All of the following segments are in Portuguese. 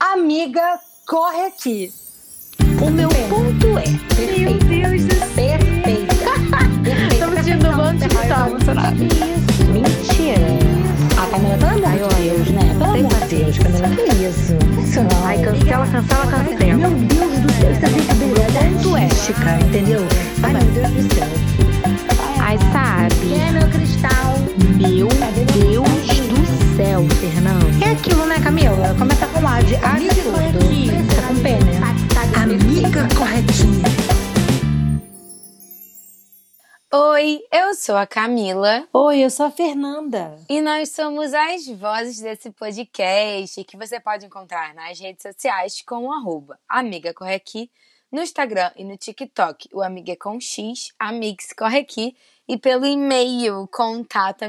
Amiga, corre aqui. O meu ponto é. Meu Deus do céu. Perfeita. Estamos sentindo um monte de tá emocionada. Mentira. A Camila, pelo amor de Deus, né? Pelo amor de Deus, Camila, que isso? Não. Ai, cancela, cancela, cancela. Meu Deus do céu, isso é brincadeira doméstica, entendeu? Ai, meu Deus do céu. Ai, sabe? Quem é meu cristal? Meu Deus do céu, Fernando. É aquilo, né, Camila? Começa com A de A corretinha. Começa com P, né? Amiga corretinha. Oi, eu sou a Camila Oi, eu sou a Fernanda. e nós somos as vozes desse podcast que você pode encontrar nas redes sociais com o arroba Amiga Corre Aqui, no Instagram e no TikTok, o Amiga é com X, Amix Corre Aqui, e pelo e-mail contato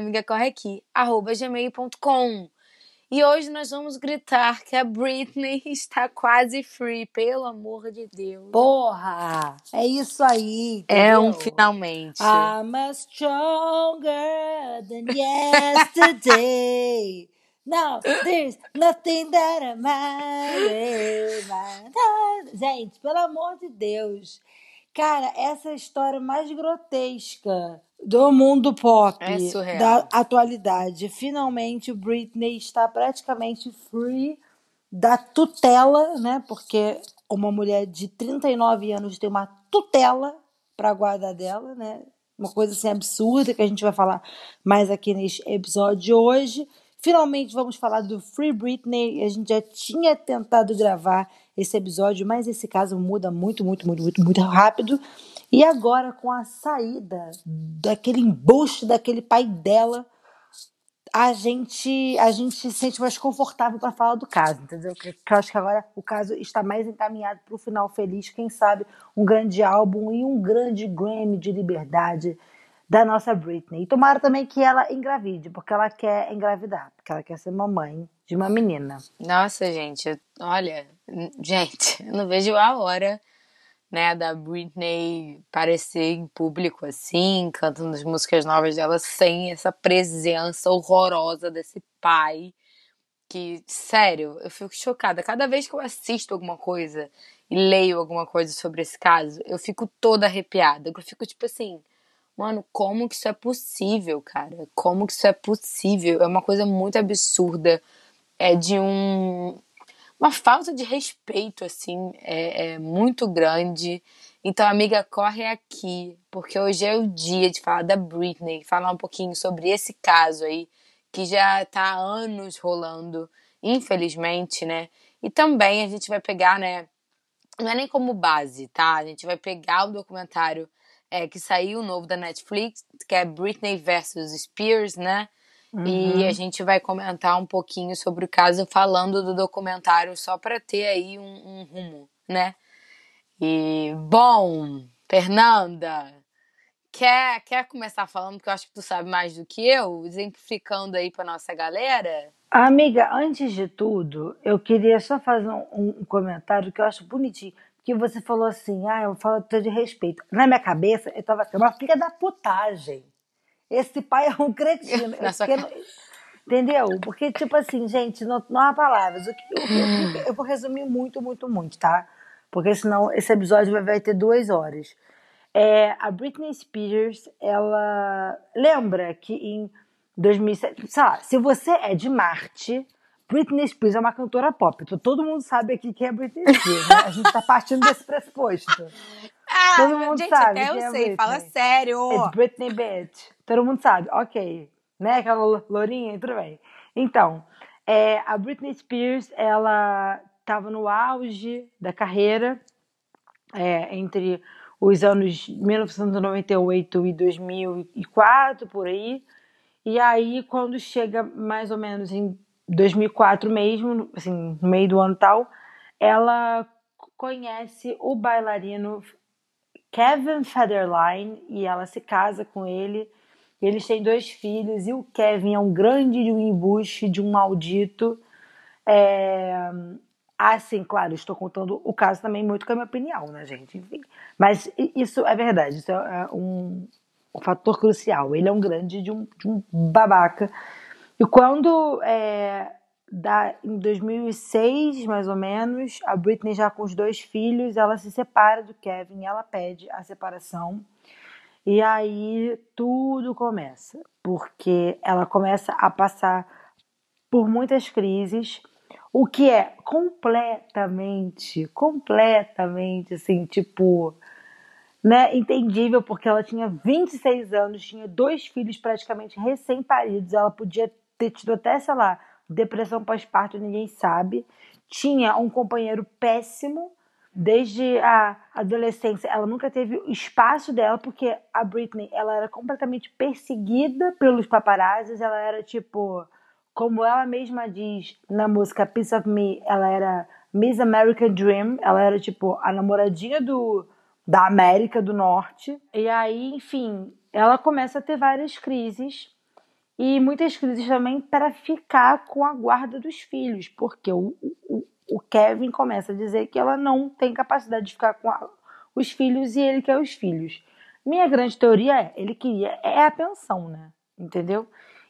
gmail.com. E hoje nós vamos gritar que a Britney está quase free, pelo amor de Deus. Porra! É isso aí. É um entendeu? finalmente. I'm a stronger than yesterday. No, there's nothing that I'm Gente, pelo amor de Deus. Cara, essa é a história mais grotesca do mundo pop, É da atualidade. Finalmente, Britney está praticamente free da tutela, né? Porque uma mulher de 39 anos tem uma tutela para guardar dela, né? Uma coisa assim absurda que a gente vai falar mais aqui neste episódio de hoje. Finalmente vamos falar do Free Britney. A gente já tinha tentado gravar esse episódio, mas esse caso muda muito, muito, muito, muito, muito rápido. E agora, com a saída daquele embuste daquele pai dela, a gente a gente se sente mais confortável para falar do caso, entendeu? Porque eu acho que agora o caso está mais encaminhado para o final feliz, quem sabe um grande álbum e um grande Grammy de liberdade da nossa Britney. E tomara também que ela engravide, porque ela quer engravidar, porque ela quer ser mamãe de uma menina. Nossa, gente, olha, gente, não vejo a hora, né, da Britney aparecer em público assim, cantando as músicas novas dela sem essa presença horrorosa desse pai. Que, sério, eu fico chocada. Cada vez que eu assisto alguma coisa e leio alguma coisa sobre esse caso, eu fico toda arrepiada. Eu fico tipo assim, Mano, como que isso é possível, cara? Como que isso é possível? É uma coisa muito absurda. É de um. Uma falta de respeito, assim, é, é muito grande. Então, amiga, corre aqui, porque hoje é o dia de falar da Britney, falar um pouquinho sobre esse caso aí, que já tá há anos rolando, infelizmente, né? E também a gente vai pegar, né? Não é nem como base, tá? A gente vai pegar o documentário é, que saiu novo da Netflix, que é Britney versus Spears, né? E a gente vai comentar um pouquinho sobre o caso falando do documentário só para ter aí um, um rumo, né? E bom, Fernanda, quer, quer começar falando que eu acho que tu sabe mais do que eu, exemplificando aí para nossa galera? Amiga, antes de tudo, eu queria só fazer um, um comentário que eu acho bonitinho. Que você falou assim, ah, eu falo de respeito. Na minha cabeça, eu tava assim, uma filha da putagem. Esse pai é um cretino. Fiquei no- Entendeu? Porque, tipo assim, gente, não, não há palavras. O que- o que- o que- eu vou resumir muito, muito, muito, tá? Porque senão esse episódio vai, vai ter duas horas. É, a Britney Spears, ela lembra que em 2007, sei lá, se você é de Marte, Britney Spears é uma cantora pop. Então, todo mundo sabe aqui quem é Britney Spears, né? A gente tá partindo desse pressuposto. Ah, Todo mundo gente, sabe até eu é sei, fala sério. It's Britney Bitch. Todo mundo sabe, ok. Né? Aquela lo- lourinha, tudo bem. Então, é, a Britney Spears, ela estava no auge da carreira, é, entre os anos 1998 e 2004, por aí. E aí, quando chega mais ou menos em 2004 mesmo, assim, no meio do ano tal, ela conhece o bailarino Kevin Federline e ela se casa com ele. Eles têm dois filhos e o Kevin é um grande de um embuste, de um maldito. É... Ah, sim, claro, estou contando o caso também muito com a minha opinião, né, gente? Enfim. Mas isso é verdade, isso é um, um fator crucial. Ele é um grande de um, de um babaca. E quando é, da, em 2006, mais ou menos, a Britney já com os dois filhos, ela se separa do Kevin, ela pede a separação. E aí tudo começa, porque ela começa a passar por muitas crises, o que é completamente, completamente assim, tipo, né, entendível, porque ela tinha 26 anos, tinha dois filhos praticamente recém-paridos, ela podia ter tido até, sei lá, depressão pós-parto, ninguém sabe. Tinha um companheiro péssimo, desde a adolescência, ela nunca teve o espaço dela, porque a Britney, ela era completamente perseguida pelos paparazzis, ela era tipo, como ela mesma diz na música Piece of Me, ela era Miss American Dream, ela era tipo a namoradinha do da América do Norte. E aí, enfim, ela começa a ter várias crises e muitas crises também para ficar com a guarda dos filhos, porque o, o, o Kevin começa a dizer que ela não tem capacidade de ficar com a, os filhos e ele quer os filhos. Minha grande teoria é, ele queria é a pensão, né? Entendeu?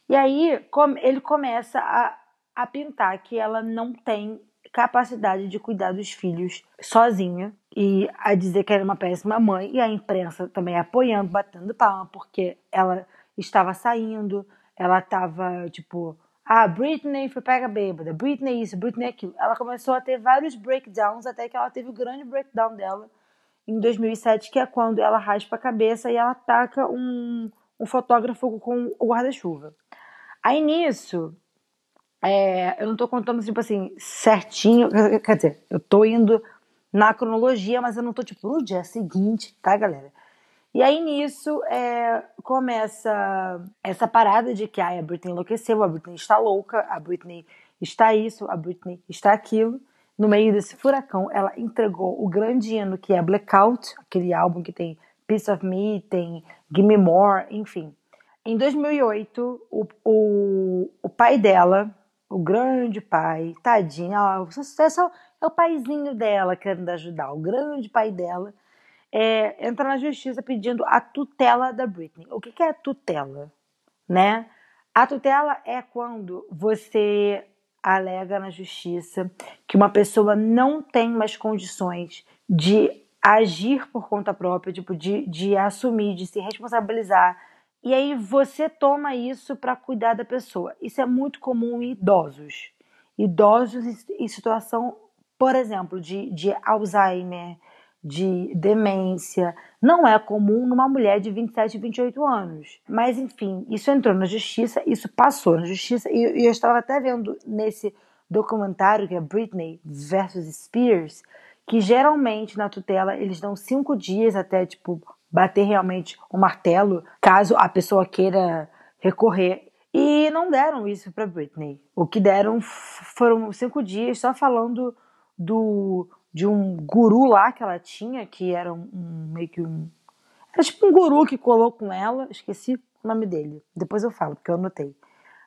E aí ele começa a, a pintar que ela não tem capacidade de cuidar dos filhos sozinha e a dizer que era uma péssima mãe e a imprensa também apoiando, batendo palma porque ela estava saindo, ela estava tipo ah, Britney foi pega bêbada, Britney isso, Britney aquilo. Ela começou a ter vários breakdowns até que ela teve o grande breakdown dela em 2007, que é quando ela raspa a cabeça e ela ataca um, um fotógrafo com o guarda-chuva. Aí nisso, é, eu não tô contando, tipo assim, certinho, quer dizer, eu tô indo na cronologia, mas eu não tô, tipo, no dia seguinte, tá, galera? E aí nisso é, começa essa parada de que a Britney enlouqueceu, a Britney está louca, a Britney está isso, a Britney está aquilo. No meio desse furacão, ela entregou o grande hino que é Blackout, aquele álbum que tem Piece of Me, tem Gimme More, enfim. Em 2008, o, o, o pai dela, o grande pai, tadinha, ó, é o paizinho dela querendo ajudar, o grande pai dela, é, entra na justiça pedindo a tutela da Britney. O que, que é tutela? Né? A tutela é quando você alega na justiça que uma pessoa não tem mais condições de agir por conta própria, tipo, de, de assumir, de se responsabilizar. E aí você toma isso para cuidar da pessoa. Isso é muito comum em idosos. Idosos em situação, por exemplo, de, de Alzheimer, de demência. Não é comum numa mulher de 27, 28 anos. Mas, enfim, isso entrou na justiça, isso passou na justiça. E, eu estava até vendo nesse documentário que é Britney versus Spears, que geralmente na tutela eles dão cinco dias até, tipo, bater realmente o martelo, caso a pessoa queira recorrer. E não deram isso para Britney. O que deram foram cinco dias só falando do de um guru lá que ela tinha, que era um, um, meio que um. Era tipo um guru que colou com ela, esqueci o nome dele. Depois eu falo, porque eu anotei.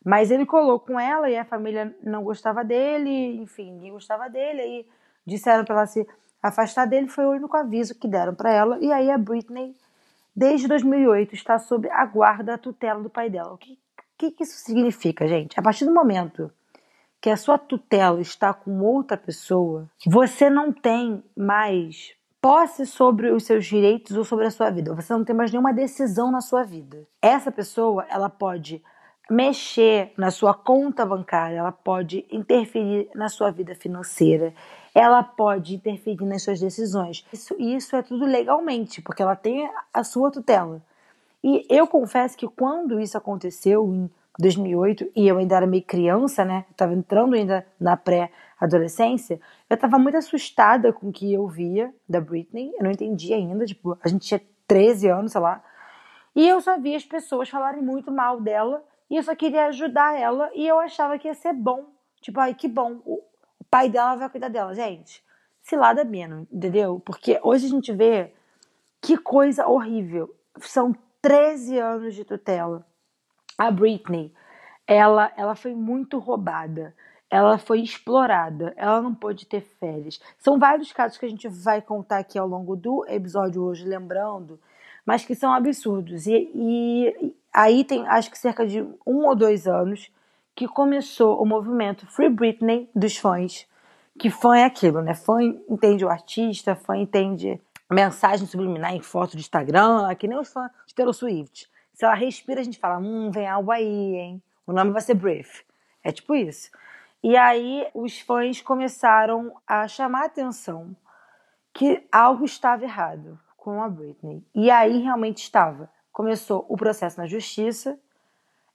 Mas ele colou com ela e a família não gostava dele, enfim, ninguém gostava dele. Aí disseram para ela se afastar dele, foi o único aviso que deram para ela. E aí a Britney, desde 2008, está sob a guarda, a tutela do pai dela. O que, que, que isso significa, gente? A partir do momento que a sua tutela está com outra pessoa, você não tem mais posse sobre os seus direitos ou sobre a sua vida. Você não tem mais nenhuma decisão na sua vida. Essa pessoa, ela pode mexer na sua conta bancária, ela pode interferir na sua vida financeira, ela pode interferir nas suas decisões. Isso, isso é tudo legalmente, porque ela tem a sua tutela. E eu confesso que quando isso aconteceu em 2008 e eu ainda era meio criança, né? Estava entrando ainda na pré-adolescência. Eu estava muito assustada com o que eu via da Britney. Eu não entendia ainda, tipo, a gente tinha 13 anos, sei lá. E eu só via as pessoas falarem muito mal dela e eu só queria ajudar ela e eu achava que ia ser bom. Tipo, ai, que bom, o pai dela vai cuidar dela. Gente, se lá da menos, entendeu? Porque hoje a gente vê que coisa horrível. São 13 anos de tutela a Britney, ela, ela foi muito roubada, ela foi explorada, ela não pôde ter férias. São vários casos que a gente vai contar aqui ao longo do episódio hoje, lembrando, mas que são absurdos. E, e aí tem, acho que cerca de um ou dois anos, que começou o movimento Free Britney dos fãs. Que fã é aquilo, né? Fã entende o artista, fã entende mensagem subliminar em foto de Instagram, que nem os fãs de Taylor Swift. Se ela respira, a gente fala, hum, vem algo aí, hein? O nome vai ser Brief. É tipo isso. E aí os fãs começaram a chamar a atenção que algo estava errado com a Britney. E aí realmente estava. Começou o processo na justiça.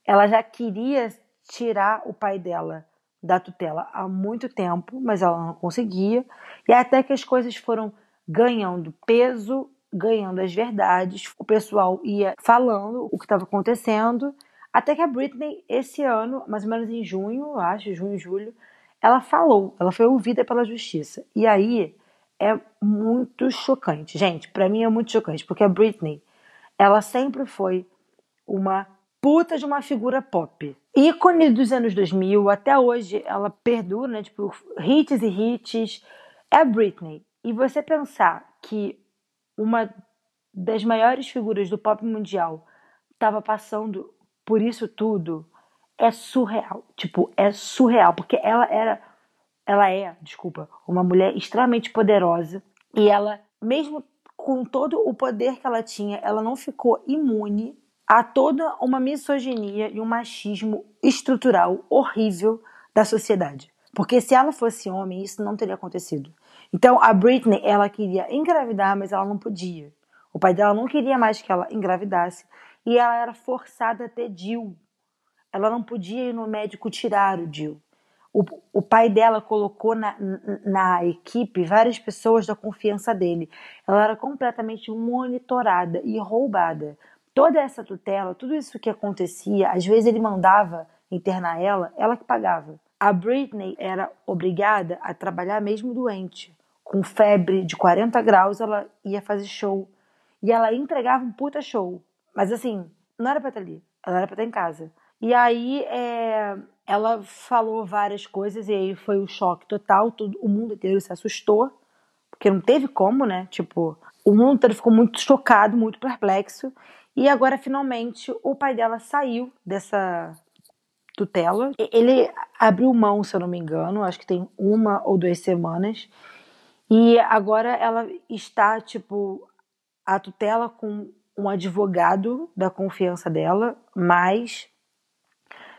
Ela já queria tirar o pai dela da tutela há muito tempo, mas ela não conseguia. E até que as coisas foram ganhando peso, ganhando as verdades, o pessoal ia falando o que estava acontecendo, até que a Britney, esse ano, mais ou menos em junho, acho, junho, julho, ela falou, ela foi ouvida pela justiça. E aí é muito chocante. Gente, para mim é muito chocante, porque a Britney, ela sempre foi uma puta de uma figura pop. Ícone dos anos 2000, até hoje ela perdura, né? Tipo, hits e hits. É a Britney. E você pensar que uma das maiores figuras do pop mundial estava passando por isso tudo é surreal. Tipo, é surreal, porque ela era ela é, desculpa, uma mulher extremamente poderosa e ela, mesmo com todo o poder que ela tinha, ela não ficou imune a toda uma misoginia e um machismo estrutural horrível da sociedade. Porque se ela fosse homem, isso não teria acontecido. Então a Britney, ela queria engravidar, mas ela não podia. O pai dela não queria mais que ela engravidasse e ela era forçada a ter DIL. Ela não podia ir no médico tirar o DIL. O, o pai dela colocou na, na equipe várias pessoas da confiança dele. Ela era completamente monitorada e roubada. Toda essa tutela, tudo isso que acontecia, às vezes ele mandava internar ela, ela que pagava. A Britney era obrigada a trabalhar mesmo doente com febre de 40 graus, ela ia fazer show. E ela entregava um puta show. Mas assim, não era pra estar ali, ela era pra estar em casa. E aí é, ela falou várias coisas e aí foi um choque total, todo, o mundo inteiro se assustou, porque não teve como, né? Tipo, o mundo inteiro ficou muito chocado, muito perplexo. E agora, finalmente, o pai dela saiu dessa tutela. Ele abriu mão, se eu não me engano, acho que tem uma ou duas semanas. E agora ela está, tipo, a tutela com um advogado da confiança dela, mas,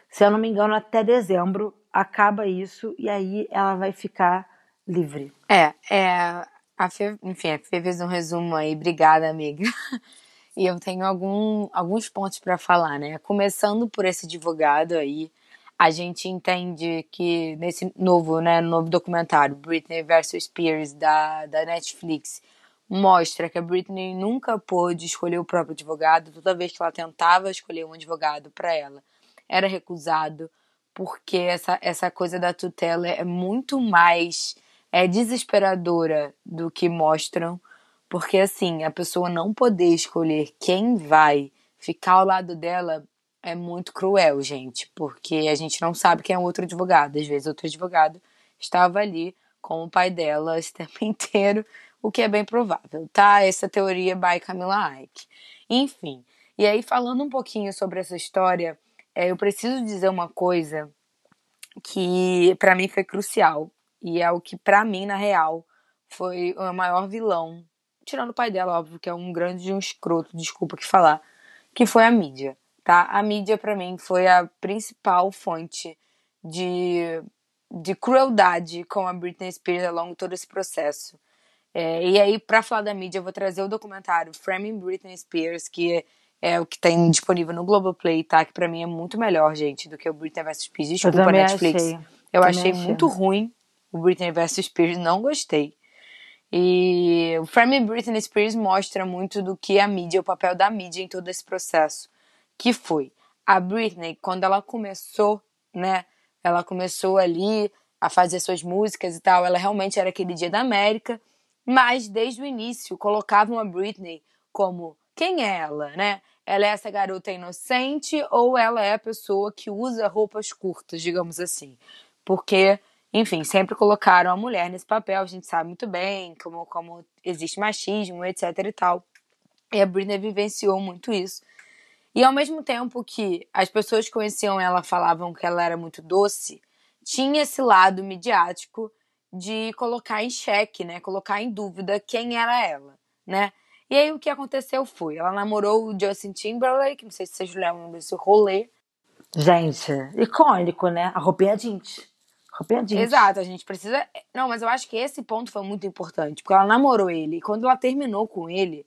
se eu não me engano, até dezembro acaba isso e aí ela vai ficar livre. É, é. A Fê, enfim, a Fê fez um resumo aí, obrigada, amiga. E eu tenho algum, alguns pontos para falar, né? Começando por esse advogado aí, a gente entende que nesse novo, né, novo documentário, Britney vs Spears, da, da Netflix, mostra que a Britney nunca pôde escolher o próprio advogado. Toda vez que ela tentava escolher um advogado para ela, era recusado, porque essa, essa coisa da tutela é muito mais é desesperadora do que mostram, porque assim, a pessoa não poder escolher quem vai ficar ao lado dela é muito cruel, gente, porque a gente não sabe quem é outro advogado. Às vezes, outro advogado estava ali com o pai dela esse tempo inteiro, o que é bem provável, tá? Essa teoria by Camila Ike. Enfim, e aí falando um pouquinho sobre essa história, é, eu preciso dizer uma coisa que para mim foi crucial e é o que para mim na real foi o maior vilão, tirando o pai dela, óbvio que é um grande um escroto, desculpa que falar, que foi a mídia tá? A mídia para mim foi a principal fonte de, de crueldade com a Britney Spears ao longo de todo esse processo. É, e aí, para falar da mídia, eu vou trazer o documentário Framing Britney Spears, que é, é o que tem disponível no Globoplay, tá? Que para mim é muito melhor, gente, do que o Britney vs Spears. Desculpa, Netflix. Achei. Eu achei, achei muito ruim o Britney vs Spears, não gostei. E o Framing Britney Spears mostra muito do que a mídia, o papel da mídia em todo esse processo que foi a Britney, quando ela começou, né? Ela começou ali a fazer suas músicas e tal, ela realmente era aquele dia da América, mas desde o início colocavam a Britney como quem é ela, né? Ela é essa garota inocente ou ela é a pessoa que usa roupas curtas, digamos assim. Porque, enfim, sempre colocaram a mulher nesse papel, a gente sabe muito bem como, como existe machismo, etc e tal. E a Britney vivenciou muito isso. E ao mesmo tempo que as pessoas que conheciam ela falavam que ela era muito doce, tinha esse lado midiático de colocar em xeque, né? Colocar em dúvida quem era ela, né? E aí o que aconteceu foi, ela namorou o Justin Timberlake, não sei se vocês lembram desse rolê. Gente, icônico, né? A roupinha jeans. Roupinha jeans. Exato, a gente precisa. Não, mas eu acho que esse ponto foi muito importante, porque ela namorou ele, e quando ela terminou com ele,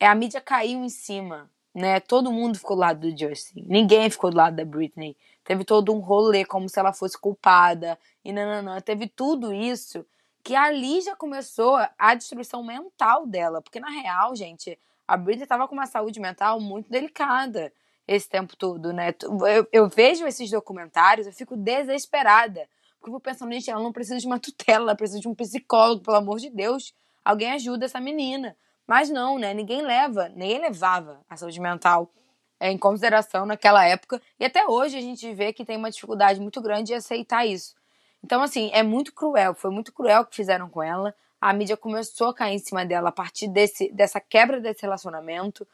é, a mídia caiu em cima, né? Todo mundo ficou do lado do Justin. Ninguém ficou do lado da Britney. Teve todo um rolê como se ela fosse culpada. E não. Teve tudo isso que ali já começou a destruição mental dela. Porque, na real, gente, a Britney estava com uma saúde mental muito delicada esse tempo todo, né? Eu, eu vejo esses documentários, eu fico desesperada. Porque eu vou pensando, gente, ela não precisa de uma tutela, ela precisa de um psicólogo, pelo amor de Deus. Alguém ajuda essa menina. Mas não, né? Ninguém leva, ninguém levava a saúde mental é, em consideração naquela época. E até hoje a gente vê que tem uma dificuldade muito grande de aceitar isso. Então, assim, é muito cruel. Foi muito cruel o que fizeram com ela. A mídia começou a cair em cima dela a partir desse, dessa quebra desse relacionamento.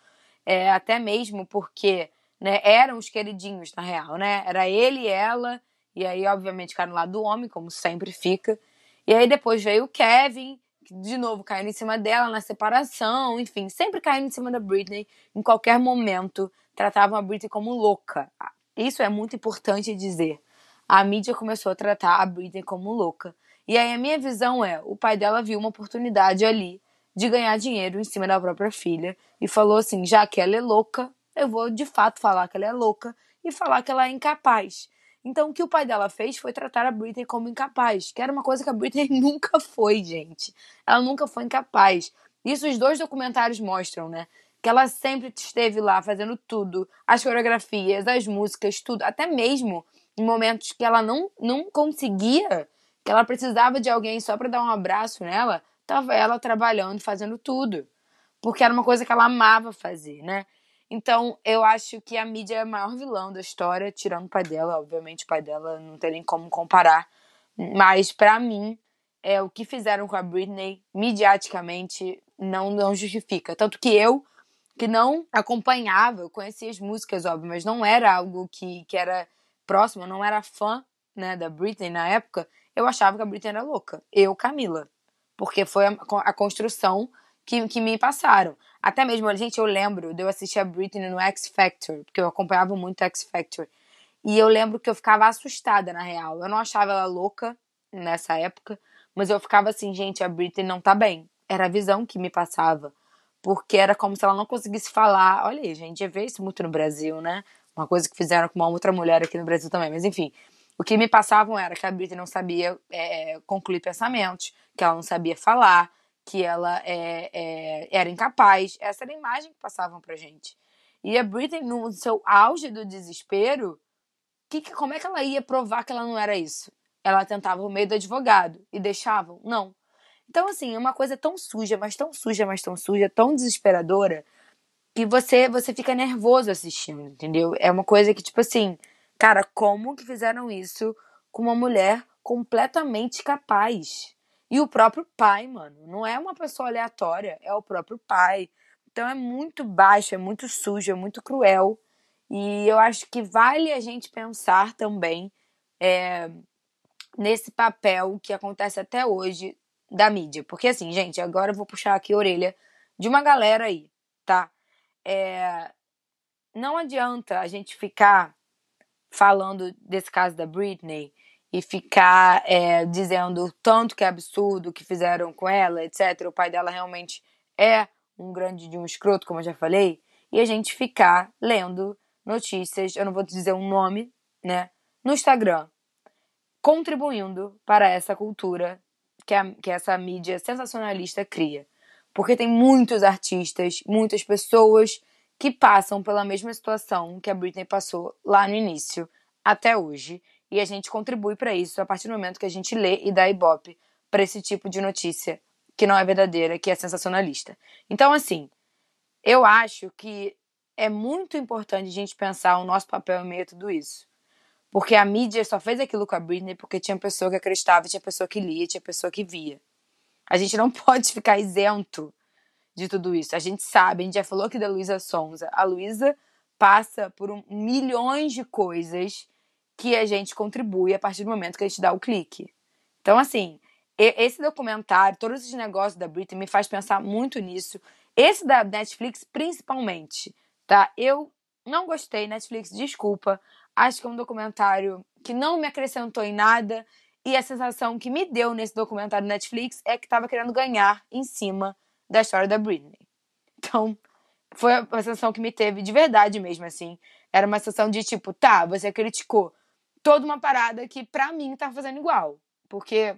É, até mesmo porque né, eram os queridinhos, na real, né? Era ele e ela. E aí, obviamente, ficaram lá do homem, como sempre fica. E aí depois veio o Kevin, de novo caindo em cima dela na separação, enfim, sempre caindo em cima da Britney em qualquer momento. Tratavam a Britney como louca. Isso é muito importante dizer. A mídia começou a tratar a Britney como louca. E aí a minha visão é, o pai dela viu uma oportunidade ali de ganhar dinheiro em cima da própria filha e falou assim, já que ela é louca, eu vou de fato falar que ela é louca e falar que ela é incapaz. Então, o que o pai dela fez foi tratar a Britney como incapaz, que era uma coisa que a Britney nunca foi, gente. Ela nunca foi incapaz. Isso os dois documentários mostram, né? Que ela sempre esteve lá fazendo tudo, as coreografias, as músicas, tudo, até mesmo em momentos que ela não, não conseguia, que ela precisava de alguém só para dar um abraço nela, tava ela trabalhando, fazendo tudo. Porque era uma coisa que ela amava fazer, né? Então, eu acho que a mídia é o maior vilão da história, tirando o pai dela. Obviamente, o pai dela não tem nem como comparar. Mas, para mim, é o que fizeram com a Britney, midiaticamente, não, não justifica. Tanto que eu, que não acompanhava, eu conhecia as músicas, óbvio, mas não era algo que, que era próximo, eu não era fã né, da Britney na época, eu achava que a Britney era louca. Eu, Camila. Porque foi a, a construção que, que me passaram. Até mesmo, gente, eu lembro de eu assistir a Britney no X Factor, porque eu acompanhava muito X Factor. E eu lembro que eu ficava assustada, na real. Eu não achava ela louca nessa época, mas eu ficava assim, gente, a Britney não tá bem. Era a visão que me passava. Porque era como se ela não conseguisse falar. Olha aí, gente, já vê isso muito no Brasil, né? Uma coisa que fizeram com uma outra mulher aqui no Brasil também. Mas enfim, o que me passavam era que a Britney não sabia é, concluir pensamentos, que ela não sabia falar, que ela é, é, era incapaz. Essa era a imagem que passavam pra gente. E a Britney, no seu auge do desespero, que, como é que ela ia provar que ela não era isso? Ela tentava o meio do advogado e deixavam? Não. Então, assim, é uma coisa tão suja, mas tão suja, mas tão suja, tão desesperadora, que você, você fica nervoso assistindo, entendeu? É uma coisa que, tipo assim, cara, como que fizeram isso com uma mulher completamente capaz? E o próprio pai, mano, não é uma pessoa aleatória, é o próprio pai. Então é muito baixo, é muito sujo, é muito cruel. E eu acho que vale a gente pensar também é, nesse papel que acontece até hoje da mídia. Porque assim, gente, agora eu vou puxar aqui a orelha de uma galera aí, tá? É, não adianta a gente ficar falando desse caso da Britney e ficar é, dizendo tanto que é absurdo que fizeram com ela, etc. O pai dela realmente é um grande de um escroto, como eu já falei, e a gente ficar lendo notícias, eu não vou dizer um nome, né, no Instagram, contribuindo para essa cultura que, a, que essa mídia sensacionalista cria. Porque tem muitos artistas, muitas pessoas que passam pela mesma situação que a Britney passou lá no início, até hoje, e a gente contribui para isso a partir do momento que a gente lê e dá ibope para esse tipo de notícia que não é verdadeira, que é sensacionalista. Então, assim, eu acho que é muito importante a gente pensar o nosso papel em meio a tudo isso. Porque a mídia só fez aquilo com a Britney porque tinha pessoa que acreditava, tinha pessoa que lia, tinha pessoa que via. A gente não pode ficar isento de tudo isso. A gente sabe, a gente já falou aqui da Luísa Sonza. A Luísa passa por um, milhões de coisas que a gente contribui a partir do momento que a gente dá o clique. Então, assim, esse documentário, todos esses negócios da Britney me faz pensar muito nisso. Esse da Netflix, principalmente, tá? Eu não gostei, Netflix, desculpa. Acho que é um documentário que não me acrescentou em nada. E a sensação que me deu nesse documentário Netflix é que estava querendo ganhar em cima da história da Britney. Então, foi a sensação que me teve de verdade mesmo, assim. Era uma sensação de tipo, tá, você criticou toda uma parada que pra mim tá fazendo igual. Porque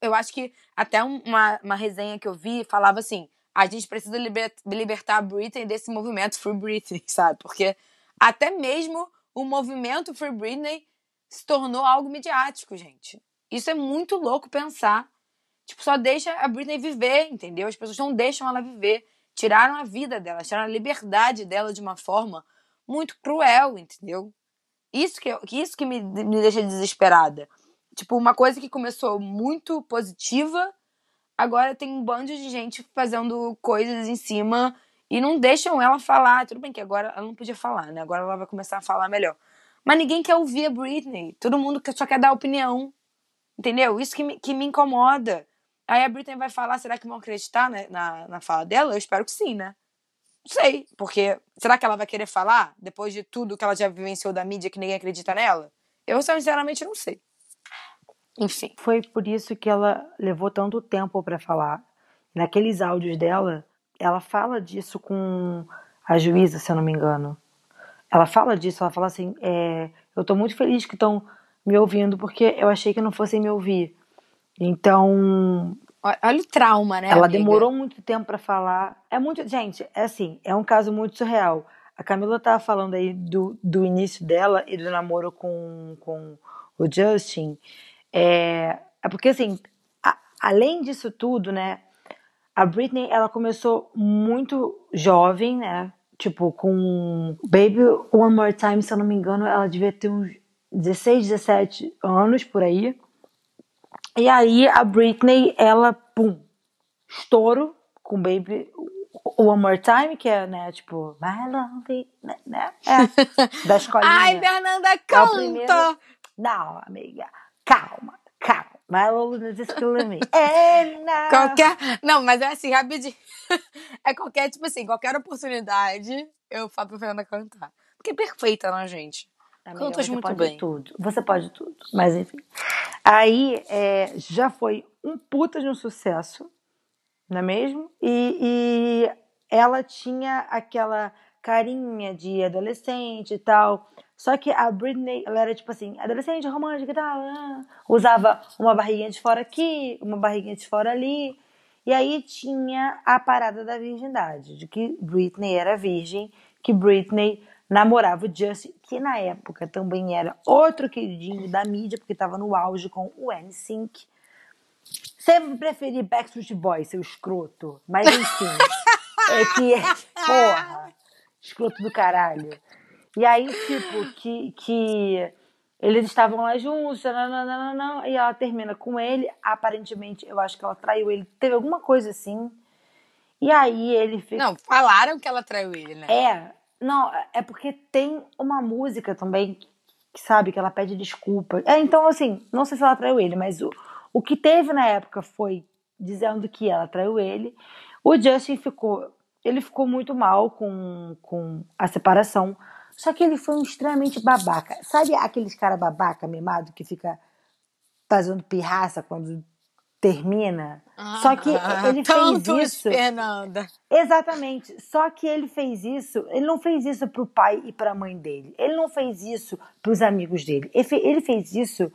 eu acho que até uma, uma resenha que eu vi falava assim: a gente precisa liber, libertar a Britney desse movimento Free Britney, sabe? Porque até mesmo o movimento Free Britney se tornou algo midiático, gente. Isso é muito louco pensar. Tipo, só deixa a Britney viver, entendeu? As pessoas não deixam ela viver. Tiraram a vida dela, tiraram a liberdade dela de uma forma muito cruel, entendeu? Isso que, isso que me, me deixa desesperada. Tipo, uma coisa que começou muito positiva, agora tem um bando de gente fazendo coisas em cima e não deixam ela falar. Tudo bem que agora ela não podia falar, né? Agora ela vai começar a falar melhor. Mas ninguém quer ouvir a Britney. Todo mundo só quer dar opinião. Entendeu? Isso que me, que me incomoda. Aí a Britney vai falar, será que vão acreditar né, na, na fala dela? Eu espero que sim, né? Não sei, porque será que ela vai querer falar depois de tudo que ela já vivenciou da mídia que ninguém acredita nela? Eu sinceramente não sei. Enfim. Foi por isso que ela levou tanto tempo para falar. Naqueles áudios dela, ela fala disso com a juíza, se eu não me engano. Ela fala disso, ela fala assim: é, eu tô muito feliz que estão me ouvindo porque eu achei que não fossem me ouvir. Então. Olha o trauma, né? Ela amiga? demorou muito tempo para falar. É muito. Gente, é assim, é um caso muito surreal. A Camila tava falando aí do, do início dela e do namoro com, com o Justin. É, é porque, assim, a, além disso tudo, né? A Britney, ela começou muito jovem, né? Tipo, com Baby One More Time, se eu não me engano, ela devia ter uns 16, 17 anos por aí. E aí a Britney, ela, pum, estouro com Baby One More Time, que é, né, tipo, My Love, né, né? É, da escolinha. Ai, Fernanda, É canta! primeiro- Não, amiga, calma, calma. My Love is killing me. É, não. Qualquer. Não, mas é assim, rapidinho. É qualquer, tipo assim, qualquer oportunidade eu falo pra Fernanda cantar. Porque é perfeita, né, gente? Amiga, Cantas você muito pode bem. tudo. Você pode tudo. Mas enfim. Aí é, já foi um puta de um sucesso, não é mesmo? E, e ela tinha aquela carinha de adolescente e tal. Só que a Britney, ela era tipo assim, adolescente, romântica e tal. ah, Usava uma barriguinha de fora aqui, uma barriguinha de fora ali. E aí tinha a parada da virgindade, de que Britney era virgem, que Britney namorava o Justin, que na época também era outro queridinho da mídia, porque estava no auge com o NSYNC. Sempre preferi Backstreet Boys, seu escroto. Mas enfim, é que, porra, escroto do caralho. E aí, tipo, que, que eles estavam lá juntos, nananana, e ela termina com ele. Aparentemente, eu acho que ela traiu ele. Teve alguma coisa assim. E aí ele fica. Não, falaram que ela traiu ele, né? É, não, é porque tem uma música também que sabe que ela pede desculpa. É, então, assim, não sei se ela traiu ele, mas o, o que teve na época foi dizendo que ela traiu ele. O Justin ficou. Ele ficou muito mal com, com a separação. Só que ele foi um extremamente babaca. Sabe aqueles cara babaca, mimado, que fica fazendo pirraça quando termina? Só que Ah, ele fez tantos, isso. Fernanda. Exatamente. Só que ele fez isso, ele não fez isso pro pai e pra mãe dele. Ele não fez isso pros amigos dele. Ele fe- Ele fez isso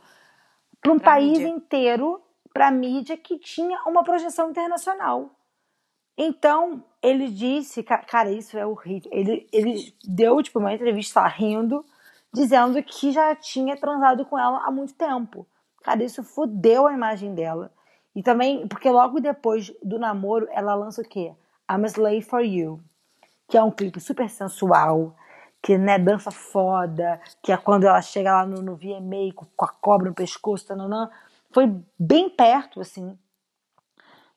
para um Pra país mídia. inteiro, pra mídia que tinha uma projeção internacional. Então, ele disse, ca- cara, isso é horrível. Ele, ele deu tipo uma entrevista rindo, dizendo que já tinha transado com ela há muito tempo. Cara, isso fudeu a imagem dela. E também, porque logo depois do namoro, ela lança o quê? I'm a Slave for You, que é um clipe super sensual, que né, dança foda, que é quando ela chega lá no, no VMA com, a cobra no pescoço, tananã. foi bem perto, assim.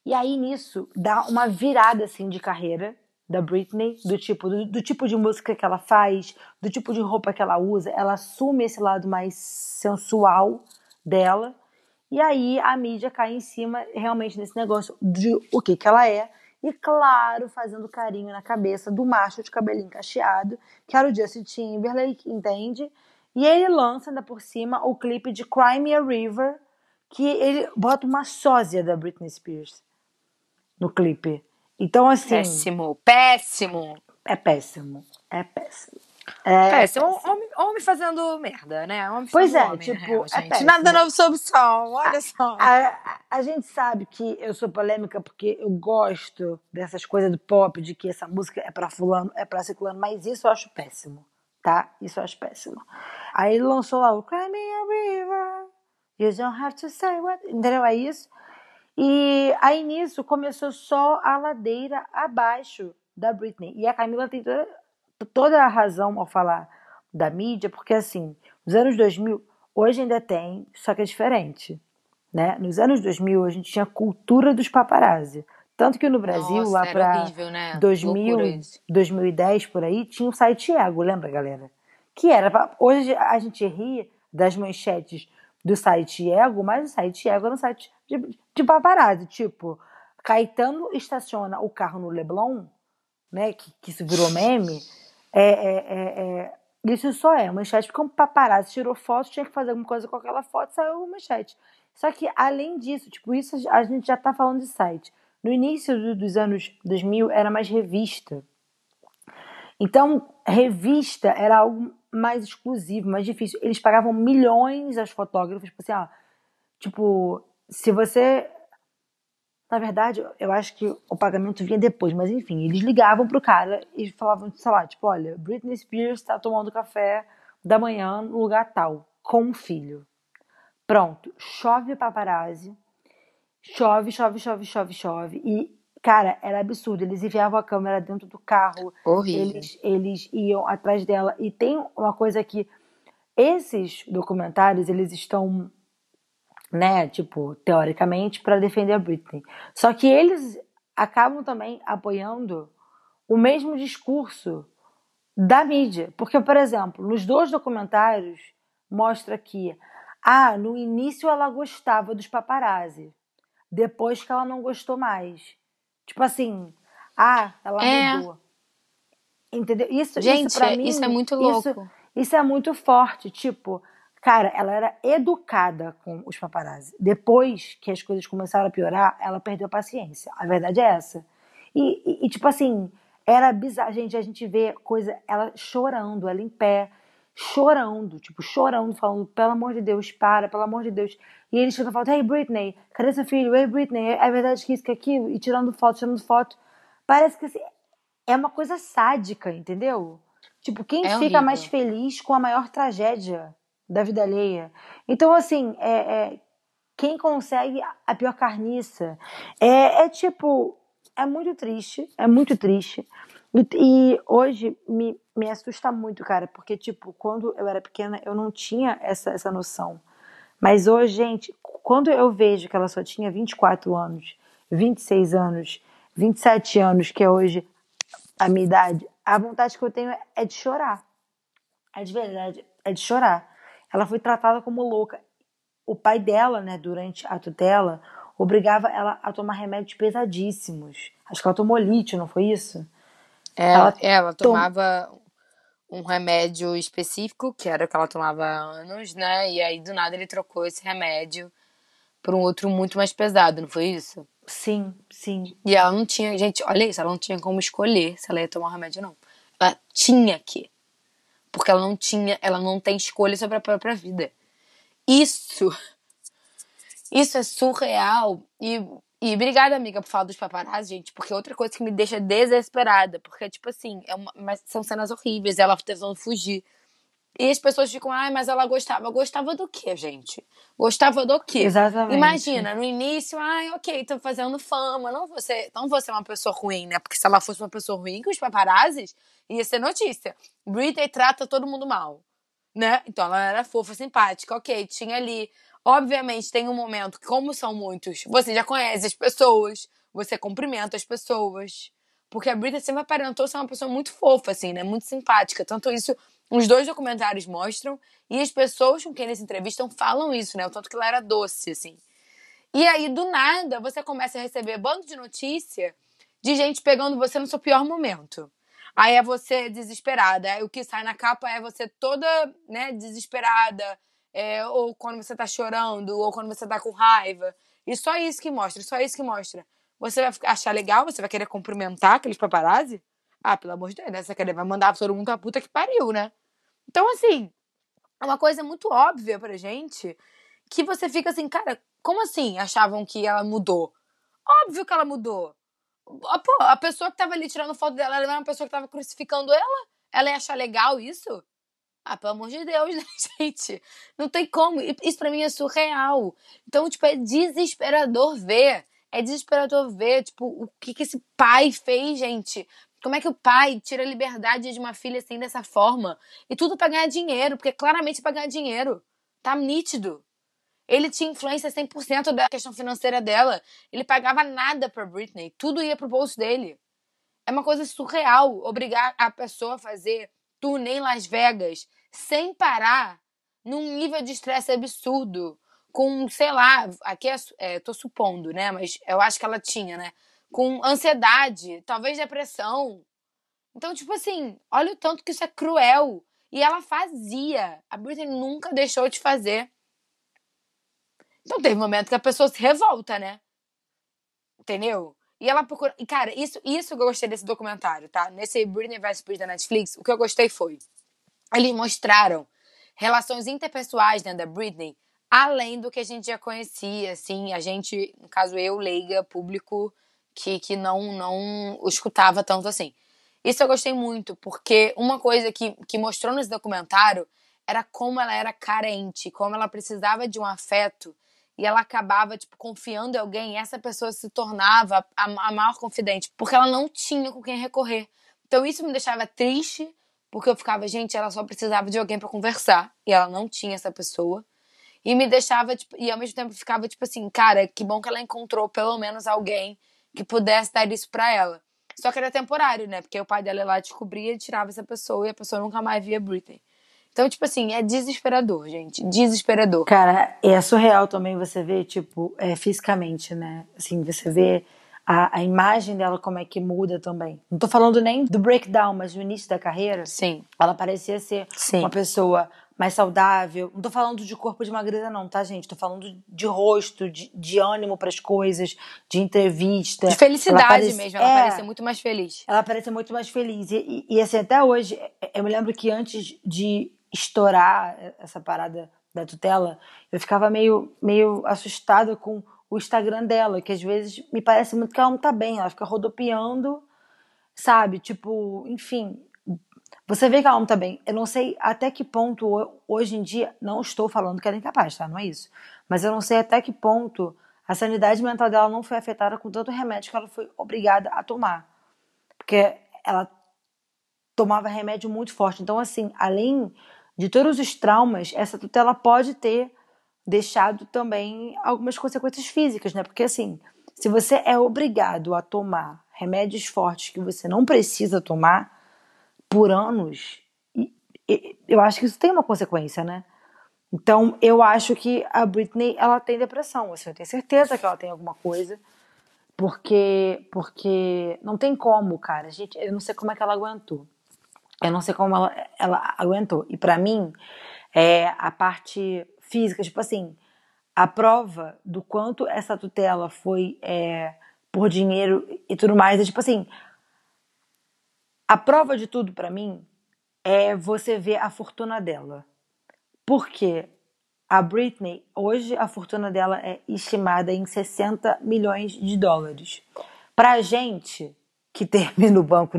E aí nisso dá uma virada assim de carreira, da Britney, do tipo, do, do tipo de música que ela faz, do tipo de roupa que ela usa. Ela assume esse lado mais sensual dela. E aí a mídia cai em cima realmente nesse negócio de o que que ela é. E claro, fazendo carinho na cabeça do macho de cabelinho cacheado, que era o Justin Timberlake, entende? E ele lança ainda por cima o clipe de Cry Me a River, que ele bota uma sósia da Britney Spears no clipe. Então, assim. Péssimo, péssimo. É péssimo. É péssimo. É péssimo. Homem, homem fazendo merda, né? Homem pois é, homem, tipo, real, é. Nada novo sob o sol, olha só. A, a, a, gente sabe que eu sou polêmica porque eu gosto dessas coisas do pop, de que essa música é pra fulano, é pra ciclano, mas isso eu acho péssimo, tá? Isso eu acho péssimo. Aí ele lançou lá o Cry Me a River, you don't have to say what... Entendeu? É isso. E aí nisso começou só a ladeira abaixo da Britney. E a Camila tem toda, toda a razão ao falar da mídia, porque assim, nos anos 2000, hoje ainda tem, só que é diferente. Né? Nos anos 2000 a gente tinha cultura dos paparazzi. Tanto que no Brasil, Nossa, lá para né? 2000, 2010 por aí, tinha o site Ego, lembra, galera? Que era. Hoje a gente ri das manchetes do site Ego, mas o site Ego era um site de, de paparazzi. Tipo, Caetano estaciona o carro no Leblon, né? Que, que isso virou meme. É, é, é, é, isso só é manchete, porque um paparazzi tirou foto, tinha que fazer alguma coisa com aquela foto, saiu manchete. Só que, além disso, tipo, isso a gente já tá falando de site. No início dos anos 2000, era mais revista. Então, revista era algo mais exclusivo, mais difícil. Eles pagavam milhões aos fotógrafos, tipo assim, ó, tipo, se você na verdade, eu acho que o pagamento vinha depois, mas enfim, eles ligavam pro cara e falavam, sei lá, tipo, olha, Britney Spears está tomando café da manhã no lugar tal, com um filho. Pronto, chove paparazzi, chove, chove, chove, chove, chove. E, cara, era absurdo. Eles enviavam a câmera dentro do carro. Horrível. Eles, eles iam atrás dela. E tem uma coisa que esses documentários, eles estão né, tipo, teoricamente, para defender a Britney. Só que eles acabam também apoiando o mesmo discurso da mídia. Porque, por exemplo, nos dois documentários mostra que, ah, no início ela gostava dos paparazzi, depois que ela não gostou mais. Tipo assim, ah, ela é. mudou. Entendeu? Isso, Gente, isso pra mim, isso é muito louco. Isso, isso é muito forte. Tipo, Cara, ela era educada com os paparazzi. Depois que as coisas começaram a piorar, ela perdeu a paciência. A verdade é essa. E, e, e, tipo assim, era bizarro. Gente, a gente vê coisa, ela chorando, ela em pé, chorando, tipo, chorando, falando, pelo amor de Deus, para, pelo amor de Deus. E eles ficam falando, hey Britney, cadê seu filho? Hey Britney, é verdade que isso, que aquilo? E tirando foto, tirando foto. Parece que assim, é uma coisa sádica, entendeu? Tipo, quem É fica horrível. mais feliz com a maior tragédia? Da vida alheia. Então, assim, é, é, quem consegue a pior carniça é, é, tipo, é muito triste, é muito triste. E, e, hoje me, me assusta muito, cara, porque, tipo, quando eu era pequena eu não tinha essa, essa noção. Mas hoje, gente, quando eu vejo que ela só tinha 24 anos, 26 anos, 27 anos, que é hoje a minha idade, a vontade que eu tenho é de chorar. É de verdade, é de chorar ela foi tratada como louca. O pai dela, né, durante a tutela, obrigava ela a tomar remédios pesadíssimos. Acho que ela tomou lítio, não foi isso? É, Ela ela, tom- tomava um remédio específico, que era o que ela tomava há anos, né? E aí, do nada, ele trocou esse remédio por um outro muito mais pesado, não foi isso? Sim, sim. E ela não tinha, gente, olha isso, ela não tinha como escolher se ela ia tomar remédio ou não. Ela tinha que. Porque ela não tinha, ela não tem escolha sobre a própria vida. Isso, isso é surreal. E, e obrigada, amiga, por falar dos paparazzi, gente, porque é outra coisa que me deixa desesperada, porque, tipo assim, é uma, são cenas horríveis, ela tentando fugir. E as pessoas ficam, ai, mas ela gostava. Gostava do quê, gente? Gostava do quê? Exatamente. Imagina, no início, ai, ok, tô fazendo fama. Não vou, ser, não vou ser uma pessoa ruim, né? Porque se ela fosse uma pessoa ruim com os paparazzis, ia ser notícia. Britney trata todo mundo mal, né? Então ela era fofa, simpática, ok, tinha ali. Obviamente tem um momento, que, como são muitos, você já conhece as pessoas, você cumprimenta as pessoas. Porque a Britney sempre aparentou ser uma pessoa muito fofa, assim, né? Muito simpática. Tanto isso, os dois documentários mostram, e as pessoas com quem eles entrevistam falam isso, né? O tanto que ela era doce, assim. E aí, do nada, você começa a receber bando de notícia de gente pegando você no seu pior momento. Aí é você desesperada. O que sai na capa é você toda, né, desesperada. É, ou quando você tá chorando, ou quando você tá com raiva. E só isso que mostra, só isso que mostra. Você vai achar legal, você vai querer cumprimentar aqueles paparazzi? Ah, pelo amor de Deus, né? Você querer, vai mandar todo mundo pra puta que pariu, né? Então, assim, é uma coisa muito óbvia pra gente que você fica assim, cara, como assim achavam que ela mudou? Óbvio que ela mudou. Pô, a pessoa que tava ali tirando foto dela era uma pessoa que tava crucificando ela? Ela ia achar legal isso? Ah, pelo amor de Deus, né, gente? Não tem como. Isso pra mim é surreal. Então, tipo, é desesperador ver. É desesperador ver, tipo, o que que esse pai fez, gente. Como é que o pai tira a liberdade de uma filha assim dessa forma? E tudo pra ganhar dinheiro, porque claramente é pra ganhar dinheiro. Tá nítido. Ele tinha influência 100% da questão financeira dela. Ele pagava nada pra Britney. Tudo ia pro bolso dele. É uma coisa surreal obrigar a pessoa a fazer turnê em Las Vegas sem parar num nível de estresse absurdo. Com, sei lá, aqui é, é, tô supondo, né? Mas eu acho que ela tinha, né? Com ansiedade, talvez depressão. Então, tipo assim, olha o tanto que isso é cruel. E ela fazia. A Britney nunca deixou de fazer. Então teve um momento que a pessoa se revolta, né? Entendeu? E ela procura. E, cara, isso, isso que eu gostei desse documentário, tá? Nesse Britney vs. Spears da Netflix, o que eu gostei foi. Eles mostraram relações interpessoais dentro da Britney, além do que a gente já conhecia, assim, a gente, no caso eu, leiga, público, que, que não, não escutava tanto assim. Isso eu gostei muito, porque uma coisa que, que mostrou nesse documentário era como ela era carente, como ela precisava de um afeto e ela acabava, tipo, confiando em alguém, e essa pessoa se tornava a, a maior confidente, porque ela não tinha com quem recorrer. Então isso me deixava triste, porque eu ficava, gente, ela só precisava de alguém para conversar, e ela não tinha essa pessoa. E me deixava, tipo, e ao mesmo tempo ficava, tipo assim, cara, que bom que ela encontrou pelo menos alguém que pudesse dar isso pra ela. Só que era temporário, né? Porque o pai dela lá descobria tirava essa pessoa e a pessoa nunca mais via Britney. Então, tipo assim, é desesperador, gente. Desesperador. Cara, é surreal também você ver, tipo, é, fisicamente, né? Assim, você vê a, a imagem dela como é que muda também. Não tô falando nem do breakdown, mas no início da carreira. Sim. Ela parecia ser Sim. uma pessoa mais saudável. Não tô falando de corpo de magreza, não, tá, gente? Tô falando de rosto, de, de ânimo para as coisas, de entrevista. De felicidade parece- mesmo. Ela é, parecia muito mais feliz. ela parece muito mais feliz. E, e, e, assim, até hoje, eu me lembro que antes de estourar essa parada da tutela, eu ficava meio, meio assustada com o Instagram dela, que às vezes me parece muito que ela não tá bem, ela fica rodopiando, sabe? Tipo, enfim. Você vê que ela não tá bem. Eu não sei até que ponto, ho- hoje em dia, não estou falando que ela é incapaz, tá? Não é isso. Mas eu não sei até que ponto a sanidade mental dela não foi afetada com tanto remédio que ela foi obrigada a tomar. Porque ela tomava remédio muito forte. Então, assim, além de todos os traumas, essa tutela pode ter deixado também algumas consequências físicas, né? Porque, assim, se você é obrigado a tomar remédios fortes que você não precisa tomar por anos, eu acho que isso tem uma consequência, né? Então, eu acho que a Britney, ela tem depressão, assim, eu tenho certeza que ela tem alguma coisa, porque, porque não tem como, cara, gente, eu não sei como é que ela aguentou. Eu não sei como ela, ela aguentou. E pra mim, é a parte física, tipo assim, a prova do quanto essa tutela foi é, por dinheiro e tudo mais, é tipo assim, a prova de tudo pra mim é você ver a fortuna dela. Porque a Britney, hoje a fortuna dela é estimada em 60 milhões de dólares. Pra gente que termina o, banco,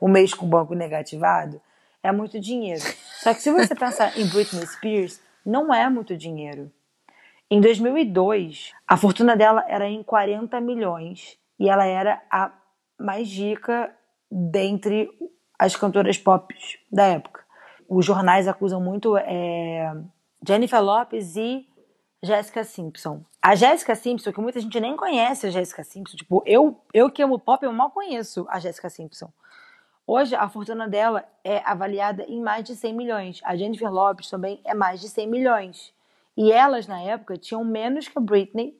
o mês com o banco negativado, é muito dinheiro. Só que se você pensar em Britney Spears, não é muito dinheiro. Em 2002, a fortuna dela era em 40 milhões e ela era a mais rica dentre as cantoras pop da época. Os jornais acusam muito é, Jennifer Lopez e Jéssica Simpson. A Jéssica Simpson, que muita gente nem conhece a Jéssica Simpson, tipo, eu, eu que amo pop, eu mal conheço a Jéssica Simpson. Hoje, a fortuna dela é avaliada em mais de 100 milhões. A Jennifer Lopez também é mais de 100 milhões. E elas, na época, tinham menos que a Britney.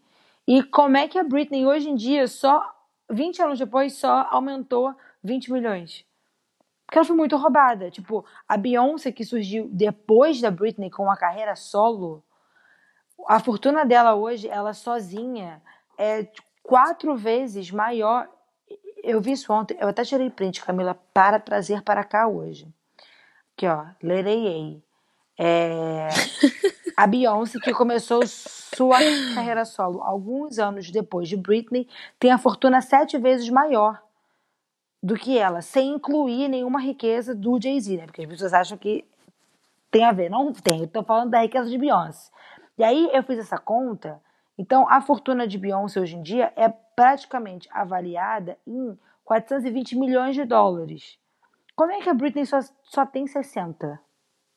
E como é que a Britney, hoje em dia, só 20 anos depois, só aumentou 20 milhões? Porque ela foi muito roubada. Tipo, a Beyoncé, que surgiu depois da Britney com uma carreira solo, a fortuna dela hoje, ela sozinha, é quatro vezes maior eu vi isso ontem, eu até tirei print, Camila, para trazer para cá hoje. Aqui, ó, lerei. É, a Beyoncé, que começou sua carreira solo alguns anos depois de Britney, tem a fortuna sete vezes maior do que ela, sem incluir nenhuma riqueza do Jay-Z, né? Porque as pessoas acham que tem a ver. Não tem, eu tô falando da riqueza de Beyoncé. E aí eu fiz essa conta então, a fortuna de Beyoncé hoje em dia é praticamente avaliada em 420 milhões de dólares. Como é que a Britney só, só tem 60?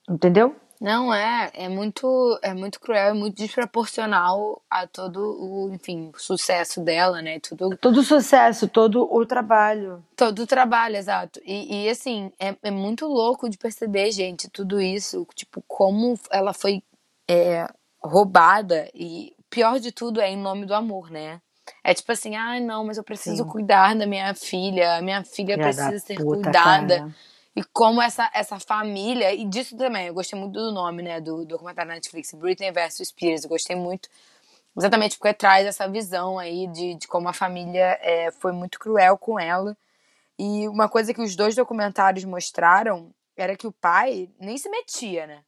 Entendeu? Não é, é muito, é muito cruel, é muito desproporcional a todo o, enfim, sucesso dela, né? Tudo, todo o sucesso, todo o trabalho. Todo o trabalho, exato. E, e assim, é, é muito louco de perceber, gente, tudo isso, tipo, como ela foi é, roubada e pior de tudo é em nome do amor, né? É tipo assim, ah, não, mas eu preciso Sim. cuidar da minha filha, a minha filha precisa ser puta, cuidada. Cara. E como essa, essa família, e disso também, eu gostei muito do nome, né, do, do documentário da Netflix, Britney vs Spears, eu gostei muito, exatamente porque traz essa visão aí de, de como a família é, foi muito cruel com ela. E uma coisa que os dois documentários mostraram era que o pai nem se metia, né?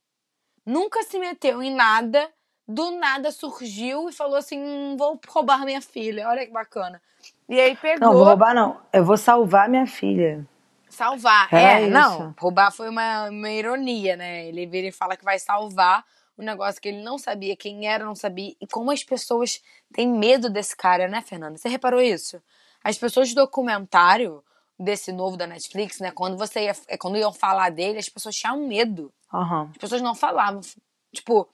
Nunca se meteu em nada do nada surgiu e falou assim: hum, vou roubar minha filha. Olha que bacana. E aí pegou. Não, vou roubar, não. Eu vou salvar minha filha. Salvar. É, é não. Roubar foi uma, uma ironia, né? Ele vira e fala que vai salvar um negócio que ele não sabia quem era, não sabia. E como as pessoas têm medo desse cara, né, Fernanda? Você reparou isso? As pessoas do documentário desse novo da Netflix, né? Quando você ia, quando iam falar dele, as pessoas tinham medo. Uhum. As pessoas não falavam. Tipo,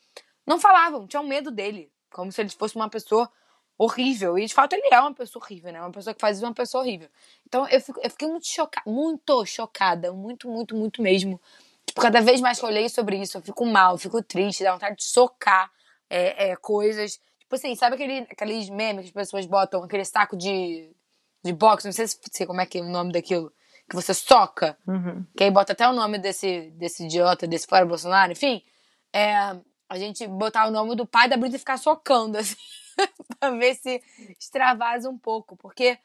não falavam, tinham medo dele. Como se ele fosse uma pessoa horrível. E de fato ele é uma pessoa horrível, né? Uma pessoa que faz uma pessoa horrível. Então eu, fico, eu fiquei muito chocada, muito chocada, muito, muito, muito mesmo. Tipo, cada vez mais que eu leio sobre isso, eu fico mal, eu fico triste, dá vontade de socar é, é, coisas. Tipo assim, sabe aquele, aqueles memes que as pessoas botam, aquele saco de, de boxe, não sei se sei como é que é o nome daquilo, que você soca, uhum. que aí bota até o nome desse, desse idiota, desse fora Bolsonaro, enfim. É, a gente botar o nome do pai da Britney e ficar socando, assim, pra ver se extravasa um pouco. Porque,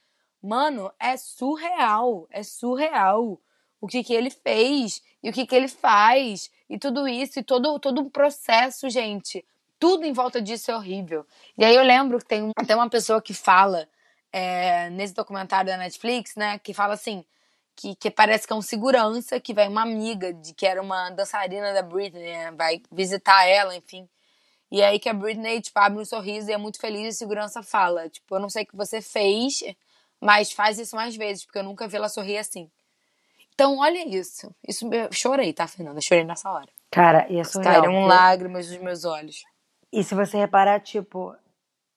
mano, é surreal. É surreal o que, que ele fez e o que, que ele faz e tudo isso e todo, todo um processo, gente. Tudo em volta disso é horrível. E aí eu lembro que tem até uma pessoa que fala é, nesse documentário da Netflix, né, que fala assim que, que parece que é um segurança, que vai uma amiga de que era uma dançarina da Britney, né? vai visitar ela, enfim. E aí que a Britney, tipo, abre um sorriso e é muito feliz e a segurança fala, tipo, eu não sei o que você fez, mas faz isso mais vezes, porque eu nunca vi ela sorrir assim. Então, olha isso. Isso eu chorei, tá, Fernanda? Eu chorei nessa hora. Cara, e é surreal. Caíram porque... lágrimas dos meus olhos. E se você reparar, tipo,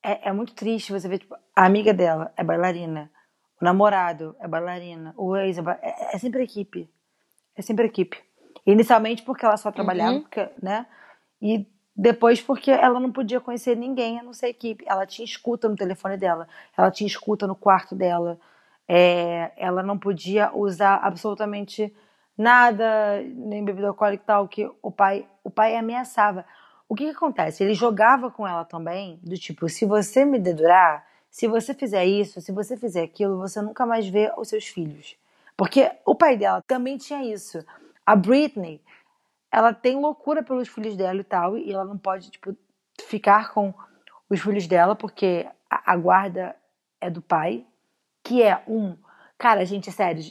é, é muito triste você ver, tipo, a amiga dela é bailarina. O namorado é bailarina. O ex é, ba... é, é sempre equipe. É sempre equipe. Inicialmente porque ela só trabalhava, uhum. porque, né? E depois porque ela não podia conhecer ninguém a não ser equipe. Ela tinha escuta no telefone dela. Ela tinha escuta no quarto dela. É, ela não podia usar absolutamente nada, nem bebida alcoólica e tal, que o pai, o pai ameaçava. O que, que acontece? Ele jogava com ela também, do tipo, se você me dedurar, se você fizer isso, se você fizer aquilo, você nunca mais vê os seus filhos. Porque o pai dela também tinha isso. A Britney, ela tem loucura pelos filhos dela e tal, e ela não pode, tipo, ficar com os filhos dela, porque a, guarda é do pai, que é um. Cara, gente, é sério,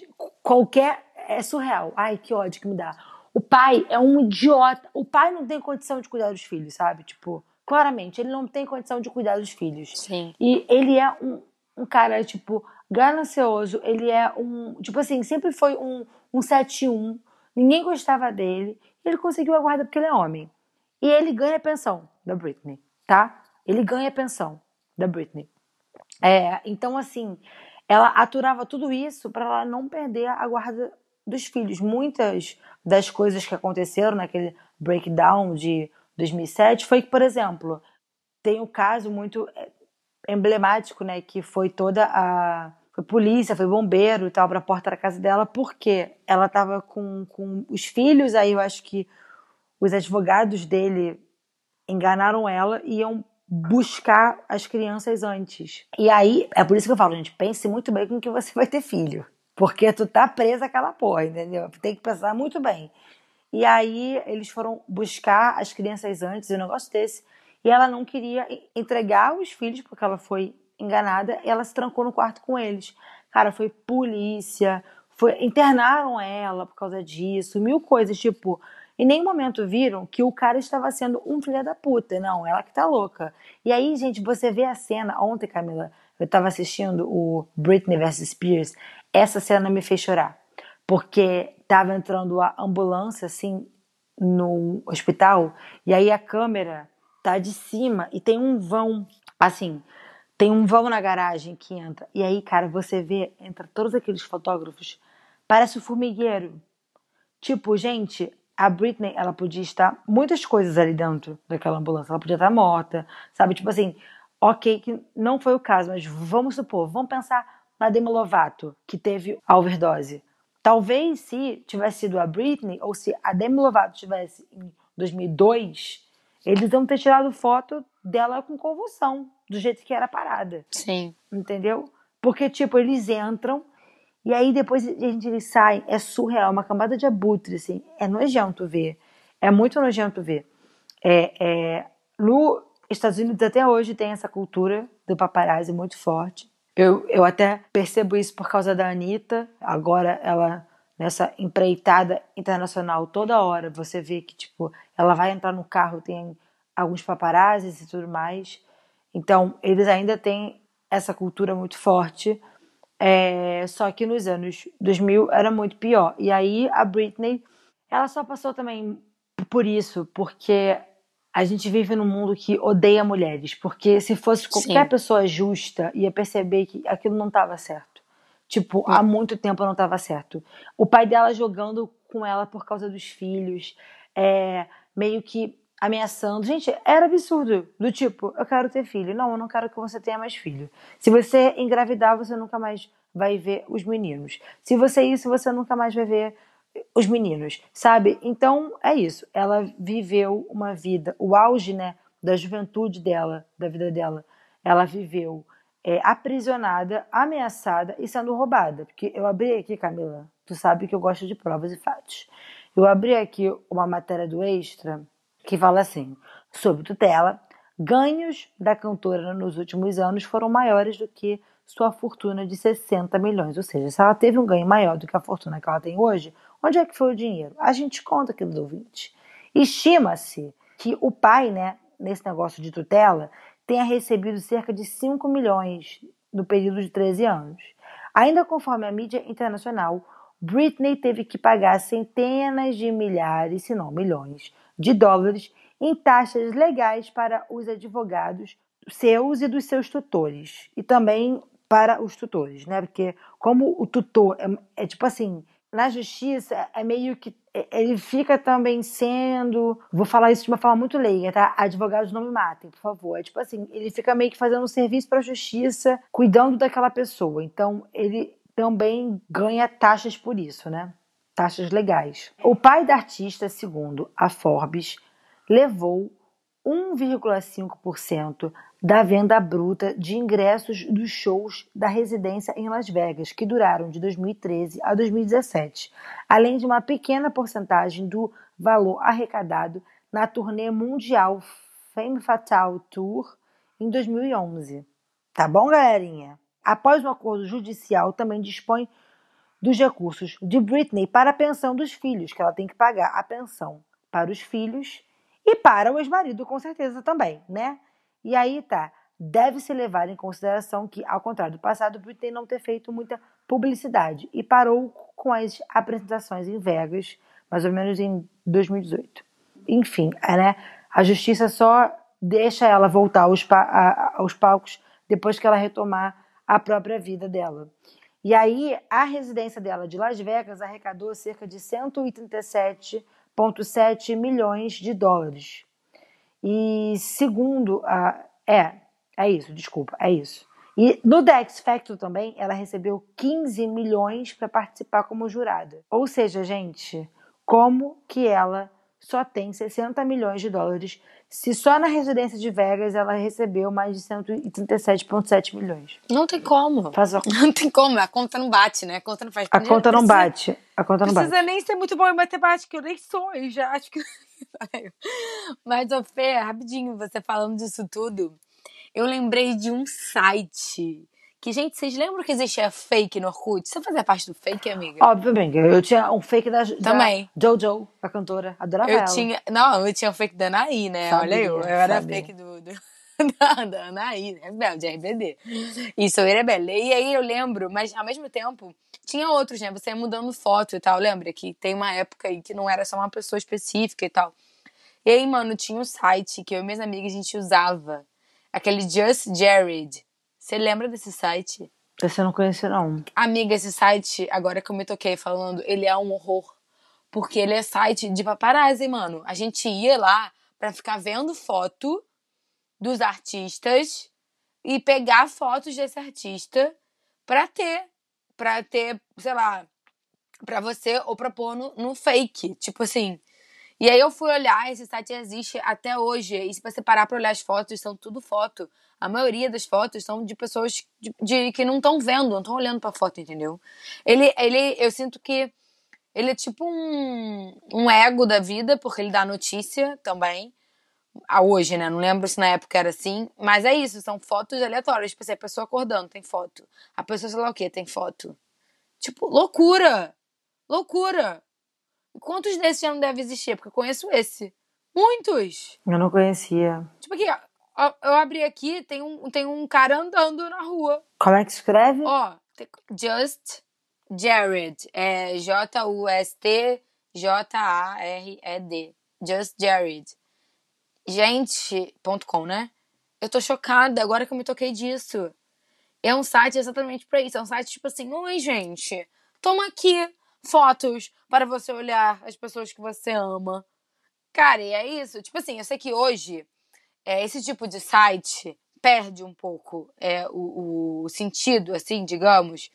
qualquer. É surreal. Ai, que ódio que me dá. O pai é um idiota. O pai não tem condição de cuidar dos filhos, sabe? Tipo, claramente, ele não tem condição de cuidar dos filhos. Sim. E ele é um, um cara, tipo, ganancioso, ele é um. Tipo assim, sempre foi um, um 7-1, ninguém gostava dele, ele conseguiu a guarda porque ele é homem. E ele ganha a pensão da Britney. tá? Ele ganha a pensão da Britney. É, então, assim, ela aturava tudo isso para ela não perder a guarda dos filhos. Muitas das coisas que aconteceram naquele breakdown de 2007 foi que, por exemplo, tem um caso muito é, emblemático, né, que foi toda a foi polícia, foi bombeiro e tal para a porta da casa dela, porque ela estava com, com os filhos, aí eu acho que os advogados dele enganaram ela e iam buscar as crianças antes. E aí, é por isso que eu falo, gente, pense muito bem com que você vai ter filho. Porque tu tá presa aquela porra, entendeu? Tem que pensar muito bem. E aí eles foram buscar as crianças antes, um negócio desse. E ela não queria entregar os filhos, porque ela foi enganada, ela se trancou no quarto com eles. Cara, foi polícia, foi internaram ela por causa disso, mil coisas, tipo, em nenhum momento viram que o cara estava sendo um filho da puta. Não, ela que tá louca. E aí, gente, você vê a cena. Ontem, Camila, eu tava assistindo o Britney vs Spears. Essa cena me fez chorar. Porque tava entrando a ambulância, assim, no hospital. E aí a câmera tá de cima e tem um vão, assim, tem um vão na garagem que entra. E aí, cara, você vê, entra todos aqueles fotógrafos. Parece um formigueiro. Tipo, gente, a Britney, ela podia estar muitas coisas ali dentro daquela ambulância. Ela podia estar morta, sabe? Tipo assim, ok, que não foi o caso, mas vamos supor, vamos pensar na Demi Lovato, que teve overdose. Talvez se tivesse sido a Britney, ou se a Demi Lovato tivesse em 2002, eles iam ter tirado foto dela com convulsão, do jeito que era parada. Sim. Entendeu? Porque, tipo, eles entram e aí depois gente eles saem, é surreal, uma camada de abutre, assim, é nojento ver. É muito nojento ver. É, é, no Estados Unidos até hoje tem essa cultura do paparazzi muito forte. Eu, eu até percebo isso por causa da Anitta. Agora ela nessa empreitada internacional toda hora você vê que tipo ela vai entrar no carro tem alguns paparazzis e tudo mais. Então eles ainda têm essa cultura muito forte é, só que nos anos 2000 era muito pior. E aí a Britney, ela só passou também por isso, porque a gente vive num mundo que odeia mulheres. Porque se fosse qualquer Sim. pessoa justa, ia perceber que aquilo não estava certo. Tipo, há muito tempo não estava certo. O pai dela jogando com ela por causa dos filhos, é, meio que ameaçando. Gente, era absurdo. Do tipo, eu quero ter filho. Não, eu não quero que você tenha mais filho. Se você engravidar, você nunca mais vai ver os meninos. Se você é isso, você nunca mais vai ver os meninos, sabe? Então é isso. Ela viveu uma vida, o auge, né, da juventude dela, da vida dela. Ela viveu é, aprisionada, ameaçada e sendo roubada. Porque eu abri aqui, Camila, tu sabe que eu gosto de provas e fatos. Eu abri aqui uma matéria do Extra que fala assim: sob tutela, ganhos da cantora nos últimos anos foram maiores do que sua fortuna de 60 milhões. Ou seja, se ela teve um ganho maior do que a fortuna que ela tem hoje, onde é que foi o dinheiro? A gente conta aqui do ouvinte. Estima-se que o pai, né, nesse negócio de tutela, tenha recebido cerca de 5 milhões no período de 13 anos. Ainda conforme a mídia internacional, Britney teve que pagar centenas de milhares, se não milhões, de dólares em taxas legais para os advogados seus e dos seus tutores. E também para os tutores, né? Porque como o tutor é, é tipo assim, na justiça é meio que é, ele fica também sendo, vou falar isso de uma forma muito leiga, tá? Advogados não me matem, por favor. É tipo assim, ele fica meio que fazendo um serviço para a justiça, cuidando daquela pessoa. Então, ele também ganha taxas por isso, né? taxas legais. O pai da artista, segundo a Forbes, levou 1,5% da venda bruta de ingressos dos shows da residência em Las Vegas, que duraram de 2013 a 2017, além de uma pequena porcentagem do valor arrecadado na turnê mundial Fame Fatal Tour em 2011. Tá bom, galerinha? Após um acordo judicial, também dispõe dos recursos de Britney para a pensão dos filhos, que ela tem que pagar a pensão para os filhos e para o ex-marido, com certeza também, né? E aí tá. Deve-se levar em consideração que, ao contrário do passado, Britney não ter feito muita publicidade e parou com as apresentações em Vegas, mais ou menos em 2018. Enfim, é, né? A justiça só deixa ela voltar aos, pa a, aos palcos depois que ela retomar a própria vida dela. E aí, a residência dela de Las Vegas arrecadou cerca de 137,7 milhões de dólares. E segundo a. É, é isso, desculpa, é isso. E no The Factor também, ela recebeu 15 milhões para participar como jurada. Ou seja, gente, como que ela só tem 60 milhões de dólares se só na residência de Vegas ela recebeu mais de 137,7 milhões. Não tem como. Faz a... Não tem como, a conta não bate, né? A conta não faz A conta não bate. A conta não precisa bate. nem ser muito bom em matemática, eu nem sou, eu já acho que. Mas, Fê, rapidinho, você falando disso tudo, eu lembrei de um site. Que, gente, vocês lembram que existia fake no Orkut? Você fazia parte do fake, amiga? Obviamente, eu tinha um fake da, Também. da Jojo, a cantora. Adorava Eu ela. tinha. Não, eu tinha o fake da Anaí, né? Sabia, Olha eu. Eu era sabia. fake do. do da, da Anaí, rebelde, RBD. Isso, eu era rebelde. E aí eu lembro, mas ao mesmo tempo, tinha outros, né? Você ia mudando foto e tal. Lembra que tem uma época aí que não era só uma pessoa específica e tal. E aí, mano, tinha um site que eu e minhas amigas a gente usava. Aquele Just Jared. Você lembra desse site? Esse eu não conheci, não. Amiga, esse site, agora que eu me toquei falando, ele é um horror. Porque ele é site de paparazzi, mano. A gente ia lá pra ficar vendo foto dos artistas e pegar fotos desse artista pra ter. Pra ter, sei lá, pra você ou pra pôr no, no fake. Tipo assim. E aí eu fui olhar, esse site existe até hoje. E se você parar pra olhar as fotos, são tudo foto. A maioria das fotos são de pessoas de, de- que não estão vendo, não estão olhando pra foto, entendeu? Ele, ele, eu sinto que ele é tipo um, um ego da vida, porque ele dá notícia também. Ah, hoje, né? Não lembro se na época era assim. Mas é isso, são fotos aleatórias. Tipo assim, a pessoa acordando, tem foto. A pessoa, sei lá o que, tem foto. Tipo, loucura! Loucura! Quantos desses já não deve existir? Porque eu conheço esse. Muitos! Eu não conhecia. Tipo aqui, ó, eu abri aqui, tem um, tem um cara andando na rua. Como é que escreve? Ó, Just Jared. É J-U-S-T-J-A-R-E-D. Just Jared. Gente.com, né? Eu tô chocada agora que eu me toquei disso. É um site exatamente pra isso. É um site tipo assim: Oi, gente, toma aqui fotos para você olhar as pessoas que você ama. Cara, e é isso. Tipo assim, eu sei que hoje é, esse tipo de site perde um pouco é, o, o sentido, assim, digamos,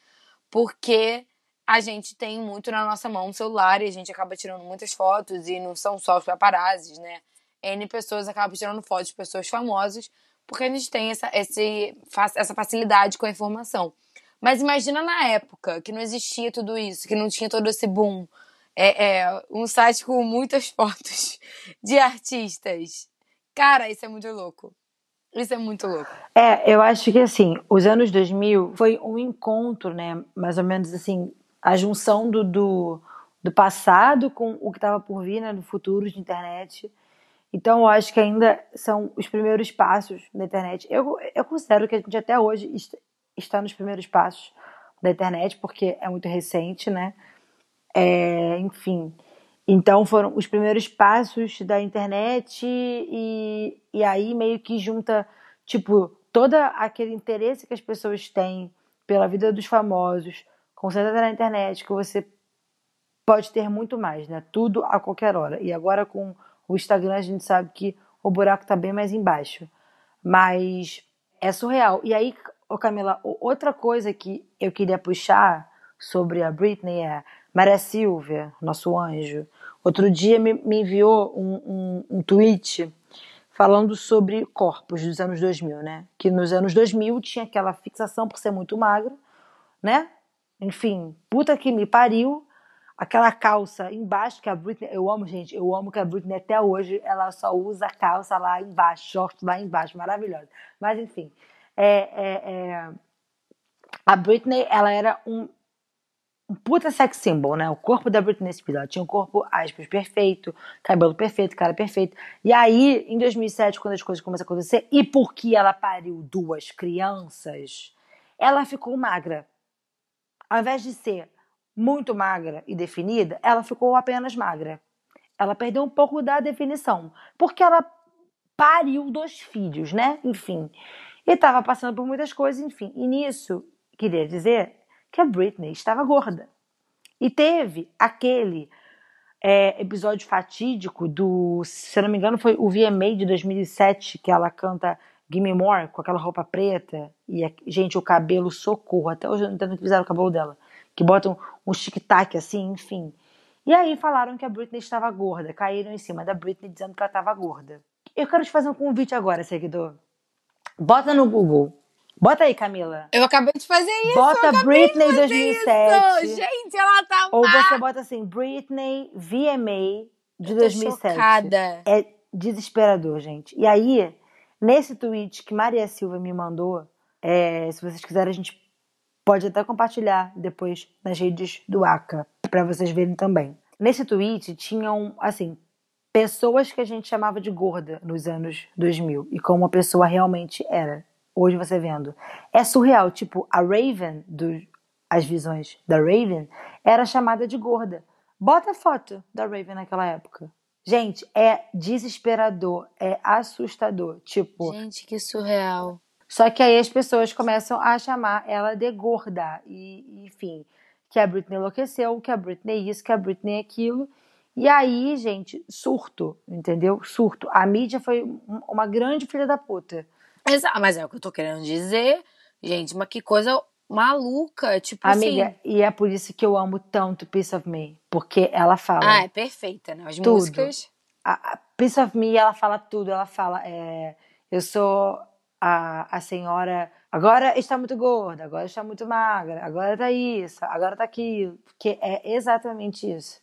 porque a gente tem muito na nossa mão o celular e a gente acaba tirando muitas fotos e não são só os paparazzis, né? N pessoas acabam tirando fotos de pessoas famosas porque a gente tem essa, esse, essa facilidade com a informação. Mas imagina na época que não existia tudo isso, que não tinha todo esse boom. É, é um site com muitas fotos de artistas. Cara, isso é muito louco. Isso é muito louco. É, eu acho que assim, os anos 2000 foi um encontro, né? Mais ou menos assim, a junção do, do, do passado com o que estava por vir, né? Do futuro de internet. Então, eu acho que ainda são os primeiros passos da internet. Eu, eu considero que a gente até hoje está nos primeiros passos da internet, porque é muito recente, né? É, enfim. Então foram os primeiros passos da internet e, e aí meio que junta, tipo, todo aquele interesse que as pessoas têm pela vida dos famosos, concentrada na internet, que você pode ter muito mais, né? Tudo a qualquer hora. E agora com o Instagram a gente sabe que o buraco tá bem mais embaixo. Mas é surreal. E aí, ô Camila, outra coisa que eu queria puxar sobre a Britney é Maria Silvia, nosso anjo. Outro dia me, me enviou um, um, um tweet falando sobre corpos dos anos 2000, né? Que nos anos 2000 tinha aquela fixação por ser muito magro, né? Enfim, puta que me pariu. Aquela calça embaixo que a Britney, eu amo, gente, eu amo que a Britney até hoje ela só usa calça lá embaixo, short lá embaixo, maravilhosa. Mas enfim, é, é, é, a Britney, ela era um, um puta sex symbol, né? O corpo da Britney Spears, ela tinha um corpo, aspas, perfeito, cabelo perfeito, cara perfeito. E aí, em 2007, quando as coisas começam a acontecer, e porque ela pariu duas crianças, ela ficou magra. Ao invés de ser muito magra e definida, ela ficou apenas magra. Ela perdeu um pouco da definição, porque ela pariu dois filhos, né? Enfim. E estava passando por muitas coisas, enfim. E nisso, queria dizer que a Britney estava gorda. E teve aquele é, episódio fatídico do, se eu não me engano, foi o VMA de 2007, que ela canta Gimme More com aquela roupa preta. E, gente, o cabelo, socorro. Até hoje eu não entendo o que fizeram o cabelo dela. Que botam um tic-tac assim, enfim. E aí falaram que a Britney estava gorda. Caíram em cima da Britney dizendo que ela estava gorda. Eu quero te fazer um convite agora, seguidor. Bota no Google. Bota aí, Camila. Eu acabei de fazer isso. Bota Britney de 2007. Isso. Gente, ela tá Ou você bota assim, Britney VMA de Eu tô 2007. chocada. É desesperador, gente. E aí, nesse tweet que Maria Silva me mandou, é, se vocês quiserem, a gente pode até compartilhar depois nas redes do ACA, para vocês verem também. Nesse tweet tinham, assim, pessoas que a gente chamava de gorda nos anos 2000 e como a pessoa realmente era. Hoje você vendo. É surreal. Tipo, a Raven, do, as visões da Raven, era chamada de gorda. Bota a foto da Raven naquela época. Gente, é desesperador, é assustador. Tipo, Gente, que surreal. só que aí as pessoas começam a chamar ela de gorda. E, enfim, que a Britney enlouqueceu, que a Britney isso, que a Britney aquilo. E aí, gente, surto, entendeu? Surto. A mídia foi um- uma grande filha da puta. Exato, mas é o que eu tô querendo dizer. Gente, mas que coisa maluca. Tipo Amiga, assim. e é por isso que eu amo tanto Piece of Me. Porque ela fala. Ah, é perfeita, né? As Tudo. músicas. a, a Piece of Me, ela fala tudo. Ela fala, é, eu sou a, a senhora. Agora está muito gorda, agora está muito magra, agora tá isso, agora tá aquilo. Porque é exatamente isso.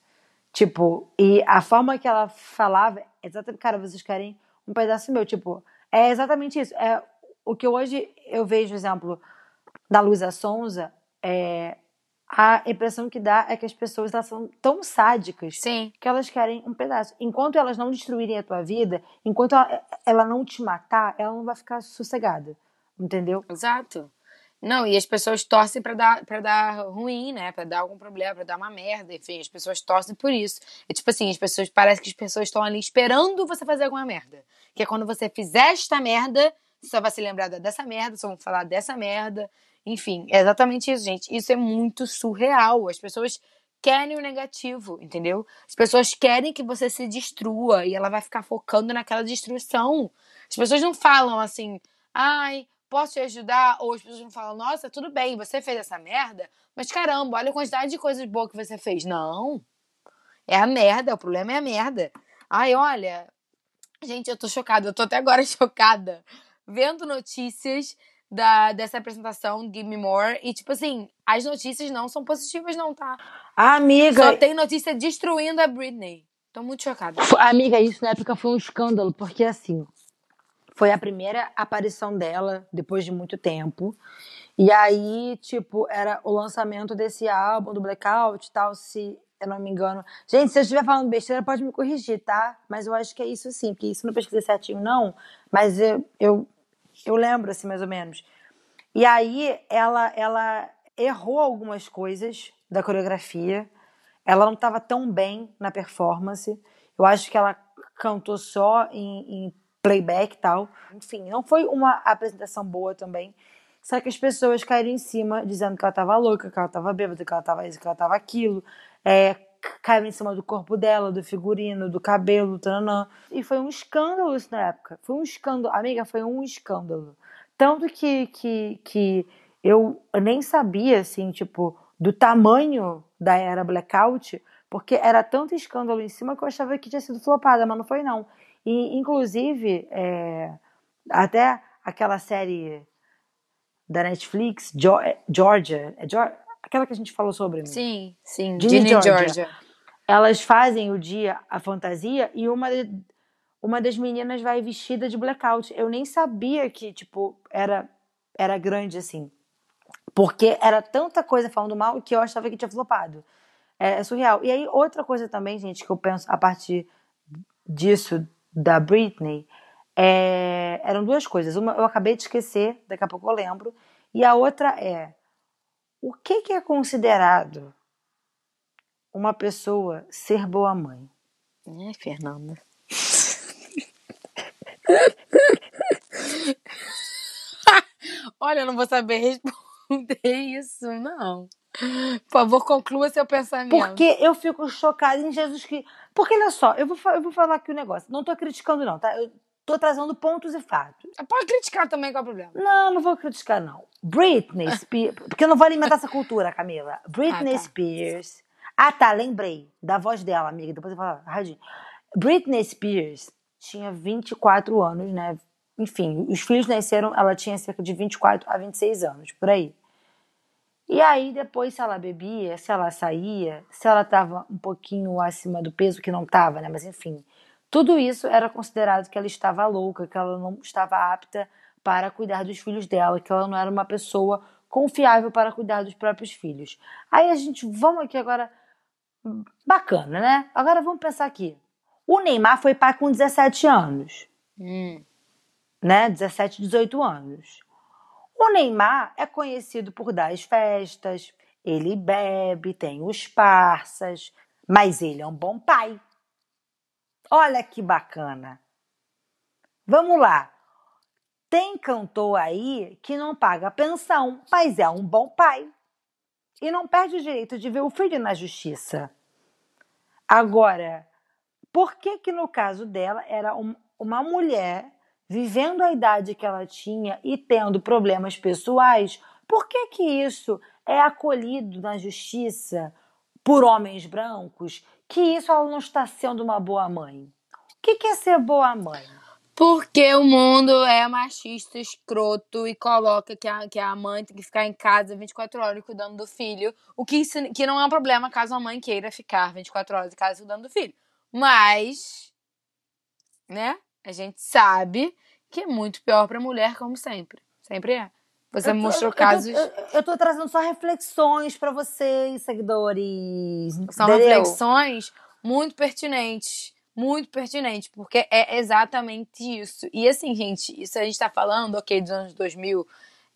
Tipo, e a forma que ela falava, exatamente, cara, vocês querem um pedaço meu. Tipo, é exatamente isso. É o que hoje eu vejo, exemplo, da Luísa Sonza, é, a impressão que dá é que as pessoas elas são tão sádicas Sim. que elas querem um pedaço. Enquanto elas não destruírem a tua vida, enquanto ela, ela não te matar, ela não vai ficar sossegada. Entendeu? Exato. Não, e as pessoas torcem pra dar, pra dar ruim, né? Pra dar algum problema, pra dar uma merda. Enfim, as pessoas torcem por isso. É tipo assim, as pessoas, parece que as pessoas estão ali esperando você fazer alguma merda. Que é quando você fizer esta merda, só vai se lembrar dessa merda, só vão falar dessa merda. Enfim, é exatamente isso, gente. Isso é muito surreal. As pessoas querem o negativo, entendeu? As pessoas querem que você se destrua e ela vai ficar focando naquela destruição. As pessoas não falam assim, ai, posso te ajudar? Ou as pessoas não falam, nossa, tudo bem, você fez essa merda, mas caramba, olha a quantidade de coisas boas que você fez. Não. É a merda, o problema é a merda. Ai, olha, gente, eu tô chocada, eu tô até agora chocada vendo notícias da, dessa apresentação Give Me More e tipo assim, as notícias não são positivas não, tá? Amiga, Só tem notícia destruindo a Britney. Tô muito chocada. Amiga, isso na época foi um escândalo, porque assim, foi a primeira aparição dela depois de muito tempo. E aí, tipo, era o lançamento desse álbum do Blackout e tal, se eu não me engano. Gente, se eu estiver falando besteira, pode me corrigir, tá? Mas eu acho que é isso sim, porque isso não pesquisei certinho, não. Mas eu, eu, eu lembro, assim, mais ou menos. E aí, ela, ela errou algumas coisas da coreografia. Ela não estava tão bem na performance. Eu acho que ela cantou só em, em playback e tal. Enfim, não foi uma apresentação boa também. Só que as pessoas caíram em cima dizendo que ela tava louca, que ela tava bêbada, que ela tava isso, que ela tava aquilo. É, em cima do corpo dela, do figurino, do cabelo, tananã. E foi um escândalo isso na época. Foi um escândalo. Amiga, foi um escândalo. Tanto que, que, que eu nem sabia, assim, tipo, do tamanho da era blackout, porque era tanto escândalo em cima que eu achava que tinha sido flopada, mas não foi não. E, inclusive, é, até aquela série da Netflix, Jo- é, Georgia, é Geor- aquela que a gente falou sobre, amiga? Sim, sim. Ginny Ginny Georgia. Georgia. elas fazem o dia a fantasia e uma, uma das meninas vai vestida de blackout. Eu nem sabia que, tipo, era, era grande assim. Porque era tanta coisa falando mal que eu achava que tinha flopado. É, é surreal. E aí, outra coisa também, gente, que eu penso a partir disso, da Britney, é, eram duas coisas. Uma eu acabei de esquecer, daqui a pouco eu lembro. E a outra é: o que, que é considerado uma pessoa ser boa mãe? É, Fernanda. Olha, eu não vou saber responder isso, não. Por favor, conclua seu pensamento. Porque eu fico chocada em Jesus que. Porque olha só, eu vou, eu vou falar aqui o negócio. Não tô criticando, não, tá? Eu tô trazendo pontos e fatos. Pode criticar também, qual é o problema? Não, não vou criticar, não. Britney Spears. Porque eu não vou alimentar essa cultura, Camila. Britney Ah, tá. Spears. Ah, tá, lembrei da voz dela, amiga. Depois eu falar, rapidinho. Britney Spears tinha 24 anos, né? Enfim, os filhos nasceram, ela tinha cerca de 24 a 26 anos, por aí. E aí, depois, se ela bebia, se ela saía, se ela estava um pouquinho acima do peso, que não estava, né? Mas enfim, tudo isso era considerado que ela estava louca, que ela não estava apta para cuidar dos filhos dela, que ela não era uma pessoa confiável para cuidar dos próprios filhos. Aí a gente, vamos aqui agora, bacana, né? Agora vamos pensar aqui. O Neymar foi pai com 17 anos Hum. Né? 17, 18 anos. O Neymar é conhecido por dar as festas, ele bebe, tem os parças, mas ele é um bom pai. Olha que bacana. Vamos lá. Tem cantor aí que não paga pensão, mas é um bom pai. E não perde o direito de ver o filho na justiça. Agora, por que que no caso dela era um- uma mulher vivendo a idade que ela tinha e tendo problemas pessoais? Por que que isso é acolhido na justiça por homens brancos? Que isso ela não está sendo uma boa mãe? O que que é ser boa mãe? Porque o mundo é machista, escroto e coloca que a, que a mãe tem que ficar em casa 24 horas cuidando do filho. O que, isso, que não é um problema caso a mãe queira ficar 24 horas em casa cuidando do filho. Mas, né? A gente sabe que é muito pior pra mulher, como sempre. Sempre é. Você Eu tô- mostrou eu casos. Eu, eu tô trazendo só reflexões para vocês, seguidores. São entendeu? reflexões muito pertinentes. Muito pertinentes, porque é exatamente isso. E assim, gente, isso a gente tá falando, ok, dos anos 2000,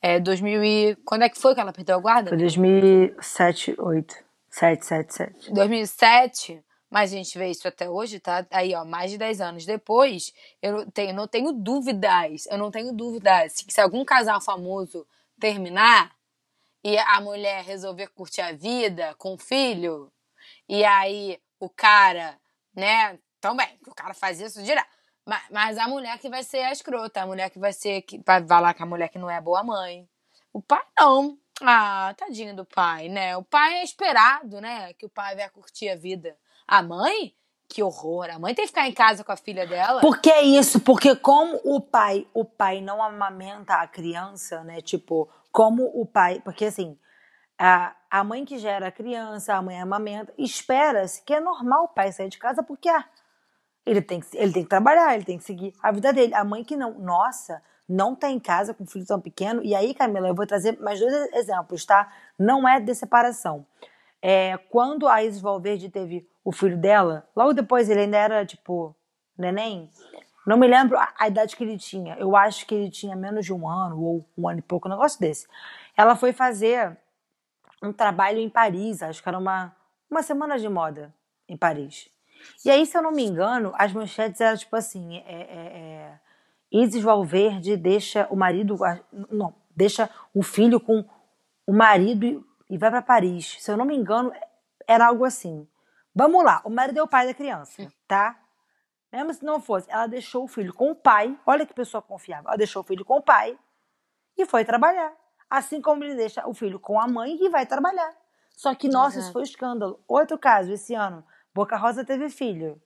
é, 2000 e... Quando é que foi que ela perdeu a guarda? Foi 2007, 8. 7, 7, 7. 2007, mas a gente vê isso até hoje, tá? Aí, ó, mais de 10 anos depois, eu tenho, não tenho dúvidas, eu não tenho dúvidas que se algum casal famoso terminar e a mulher resolver curtir a vida com o filho, e aí o cara, né, também, o cara faz isso direto. Ma- Mas a mulher que vai ser a escrota, a mulher que vai ser, que vai falar que a mulher que não é boa mãe. O pai não. Ah, tadinho do pai, né? O pai é esperado, né? Que o pai vai curtir a vida. A mãe? Que horror. A mãe tem que ficar em casa com a filha dela. Por que isso? Porque como o pai, o pai não amamenta a criança, né? Tipo, como o pai, porque assim, a, a mãe que gera a criança, a mãe amamenta, espera-se que é normal o pai sair de casa porque ah, ele tem que ele tem que trabalhar, ele tem que seguir a vida dele. A mãe que não, nossa, não tá em casa com um filho tão pequeno. E aí, Camila, eu vou trazer mais dois exemplos, tá? Não é de separação. É, quando a Isis Valverde teve o filho dela, logo depois ele ainda era, tipo, neném. Não me lembro a, a idade que ele tinha. Eu acho que ele tinha menos de um ano, ou um ano e pouco, um negócio desse. Ela foi fazer um trabalho em Paris, acho que era uma, uma semana de moda em Paris. E aí, se eu não me engano, as manchetes eram tipo assim: é, é, é, Isis Valverde deixa o marido. Não, deixa o filho com o marido e, vai para Paris. Se eu não me engano, era algo assim. Vamos lá, o marido é o pai da criança, tá? Mesmo se não fosse, ela deixou o filho com o pai. Olha que pessoa confiável. Ela deixou o filho com o pai e foi trabalhar. Assim como ele deixa o filho com a mãe e vai trabalhar. Só que, nossa, isso Exato. foi um escândalo. Outro caso, esse ano, Boca Rosa teve filho.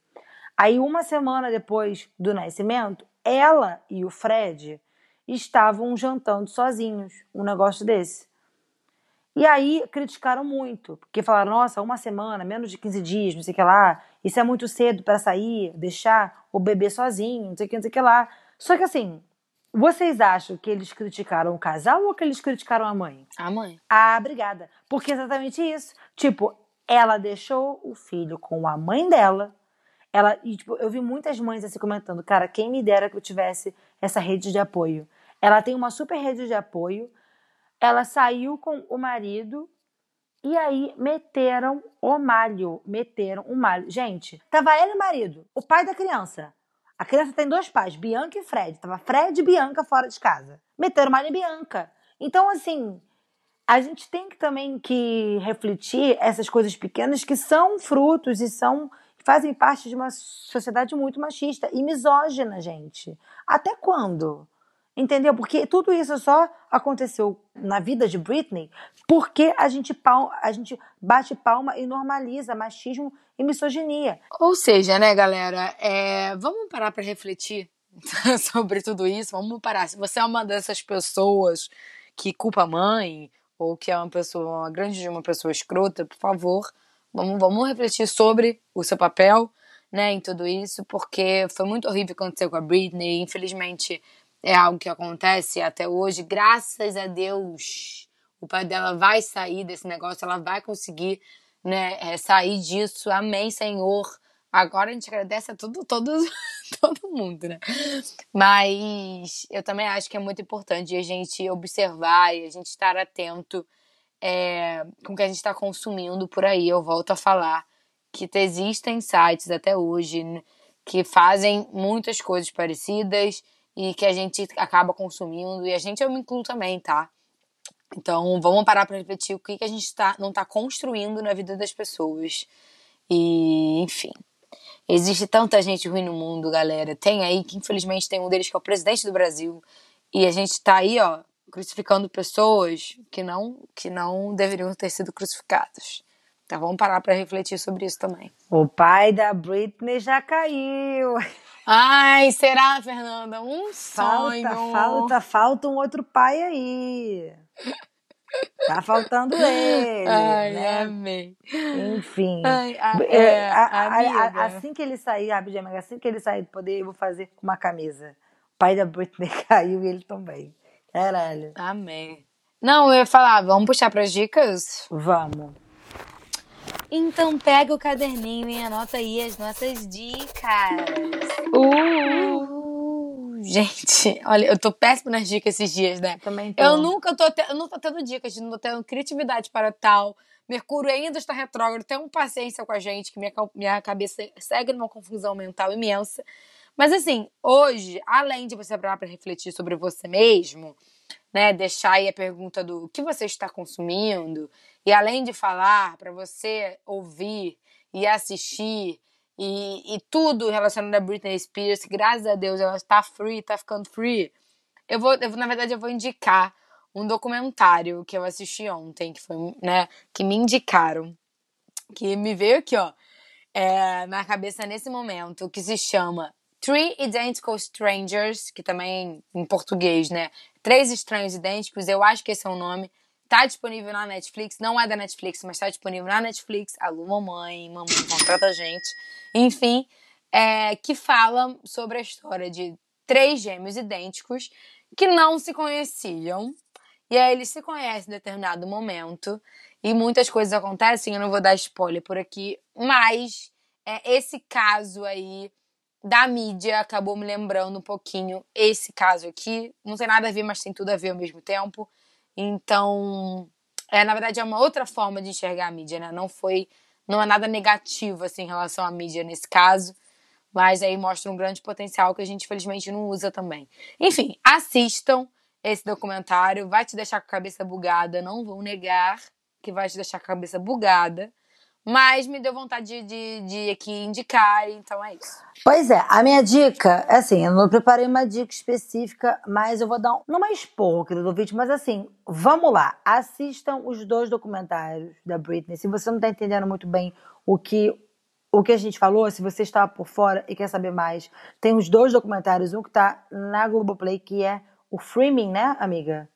Aí, uma semana depois do nascimento, ela e o Fred estavam jantando sozinhos. Um negócio desse. E aí criticaram muito, porque falaram: nossa, uma semana, menos de 15 dias, não sei o que lá, isso é muito cedo para sair, deixar o bebê sozinho, não sei o que, não sei o que lá. Só que assim, vocês acham que eles criticaram o casal ou que eles criticaram a mãe? A mãe. Ah, obrigada. Porque é exatamente isso. Tipo, ela deixou o filho com a mãe dela. Ela, e, tipo, eu vi muitas mães assim comentando, cara, quem me dera que eu tivesse essa rede de apoio. Ela tem uma super rede de apoio. Ela saiu com o marido e aí meteram o malho, meteram o malho. Gente, tava ela e o marido, o pai da criança. A criança tem dois pais, Bianca e Fred. Tava Fred e Bianca fora de casa. Meteram mal em Bianca. Então, assim, a gente tem que também que refletir essas coisas pequenas que são frutos e são fazem parte de uma sociedade muito machista e misógina, gente. Até quando? Entendeu? Porque tudo isso só aconteceu na vida de Britney porque a gente, a gente bate palma e normaliza machismo e misoginia. Ou seja, né, galera, é, vamos parar para refletir sobre tudo isso. Vamos parar. Se você é uma dessas pessoas que culpa a mãe ou que é uma pessoa, uma grande de uma pessoa escrota, por favor, vamos, vamos refletir sobre o seu papel, né, em tudo isso, porque foi muito horrível acontecer com a Britney. Infelizmente, é algo que acontece até hoje. Graças a Deus, o pai dela vai sair desse negócio, ela vai conseguir né, é, sair disso. Amém, Senhor. Agora a gente agradece a tudo, todo, todo mundo, né? Mas eu também acho que é muito importante a gente observar e a gente estar atento é, com o que a gente está consumindo por aí. Eu volto a falar que existem sites até hoje que fazem muitas coisas parecidas e que a gente acaba consumindo, e a gente eu me incluo também, tá? Então vamos parar para refletir o que, que a gente tá, não está construindo na vida das pessoas. E, enfim. Existe tanta gente ruim no mundo, galera. Tem aí que infelizmente tem um deles que é o presidente do Brasil. E a gente tá aí, ó, crucificando pessoas que não, que não deveriam ter sido crucificadas. Então vamos parar para refletir sobre isso também. O pai da Britney já caiu. Ai, será, Fernanda? Um sonho. Falta, falta, falta um outro pai aí. Tá faltando ele. Ai, né? amei. Enfim. Ai, a, É, é, a- a- assim que ele sair, rapidinho, assim que ele sair do poder, eu vou fazer uma camisa. O pai da Britney caiu e ele também. Caralho. Amei. Não, eu ia falar, vamos puxar pras dicas? Vamos. Então pega o caderninho e anota aí as nossas dicas. Uh, gente, olha, eu tô péssima nas dicas esses dias, né? Também tô. Eu nunca tô, te- eu não tô tendo dicas, não tô tendo criatividade para tal. Mercúrio ainda está retrógrado, tenham paciência com a gente, que minha, minha cabeça segue numa confusão mental imensa. Mas assim, hoje, além de você parar para refletir sobre você mesmo, né, deixar aí a pergunta do o que você está consumindo, e além de falar para você ouvir e assistir e, e tudo relacionado a Britney Spears, graças a Deus ela está free, tá ficando free. Eu vou, eu, na verdade, eu vou indicar um documentário que eu assisti ontem, que foi, né, que me indicaram, que me veio aqui, ó, é, na cabeça nesse momento, que se chama Three Identical Strangers, que também em português, né? Três estranhos idênticos, eu acho que esse é o nome. Tá disponível na Netflix, não é da Netflix, mas tá disponível na Netflix. Alô, mamãe, mamãe, contrata a gente. Enfim, é, que fala sobre a história de três gêmeos idênticos que não se conheciam. E aí eles se conhecem em determinado momento. E muitas coisas acontecem, eu não vou dar spoiler por aqui, mas é, esse caso aí da mídia acabou me lembrando um pouquinho esse caso aqui. Não tem nada a ver, mas tem tudo a ver ao mesmo tempo. Então, é, na verdade, é uma outra forma de enxergar a mídia, né? Não foi. Não é nada negativo assim, em relação à mídia nesse caso. Mas aí mostra um grande potencial que a gente, infelizmente, não usa também. Enfim, assistam esse documentário. Vai te deixar com a cabeça bugada, não vou negar que vai te deixar com a cabeça bugada. Mas me deu vontade de, de, de aqui indicar, então é isso. Pois é, a minha dica, é assim, eu não preparei uma dica específica, mas eu vou dar um, não uma esporro, querido ouvinte, mas assim, vamos lá, assistam os dois documentários da Britney. Se você não tá entendendo muito bem o que o que a gente falou, se você está por fora e quer saber mais, tem os dois documentários, um que tá na Globoplay, que é o Framing, né, amiga?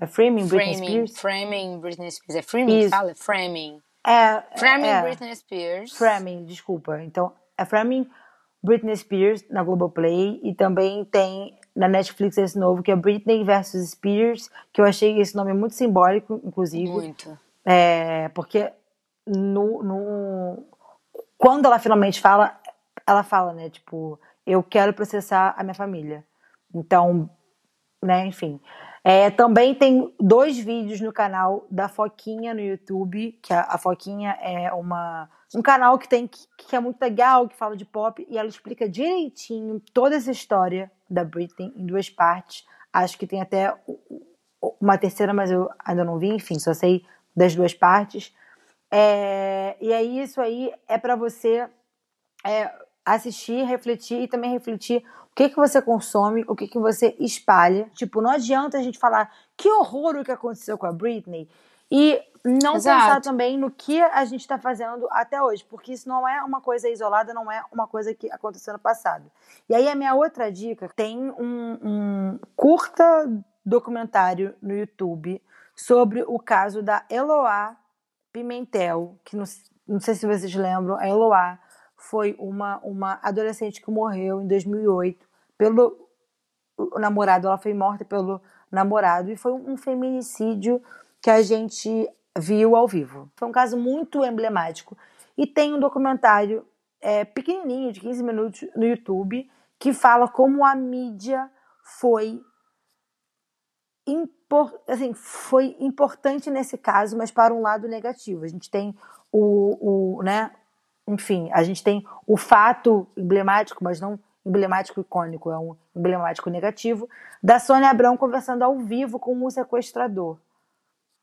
É Framing Britney Framing, Spears? framing Britney Spears. É framing Isso. fala? Framing. É, Framing é. Britney Spears. Framing, desculpa. Então, é Framing Britney Spears na Globoplay e também tem na Netflix esse novo que é Britney versus Spears, que eu achei esse nome muito simbólico, inclusive. Muito. É, porque no, no quando ela finalmente fala, ela fala, né, tipo, eu quero processar a minha família. Então, né, enfim. É, também tem dois vídeos no canal da Foquinha no YouTube, que a, a Foquinha é uma um canal que tem que, que é muito legal, que fala de pop, e ela explica direitinho toda essa história da Britney em duas partes. Acho que tem até uma terceira, mas eu ainda não vi, enfim, só sei das duas partes. É, e aí, isso aí é para você é, assistir, refletir e também refletir o que, que você consome, o que, que você espalha. Tipo, não adianta a gente falar que horror o que aconteceu com a Britney e não Exato. pensar também no que a gente está fazendo até hoje, porque isso não é uma coisa isolada, não é uma coisa que aconteceu no passado. E aí a minha outra dica tem um, um curta documentário no YouTube sobre o caso da Eloá Pimentel, que não, não sei se vocês lembram, a Eloá foi uma, uma adolescente que morreu em 2008 pelo namorado, ela foi morta pelo namorado e foi um feminicídio que a gente viu ao vivo. Foi um caso muito emblemático e tem um documentário é, pequenininho, de 15 minutos, no YouTube, que fala como a mídia foi impor, assim, foi importante nesse caso, mas para um lado negativo. A gente tem o, o né, enfim, a gente tem o fato emblemático, mas não emblemático icônico, é um emblemático negativo, da Sônia Abrão conversando ao vivo com o sequestrador.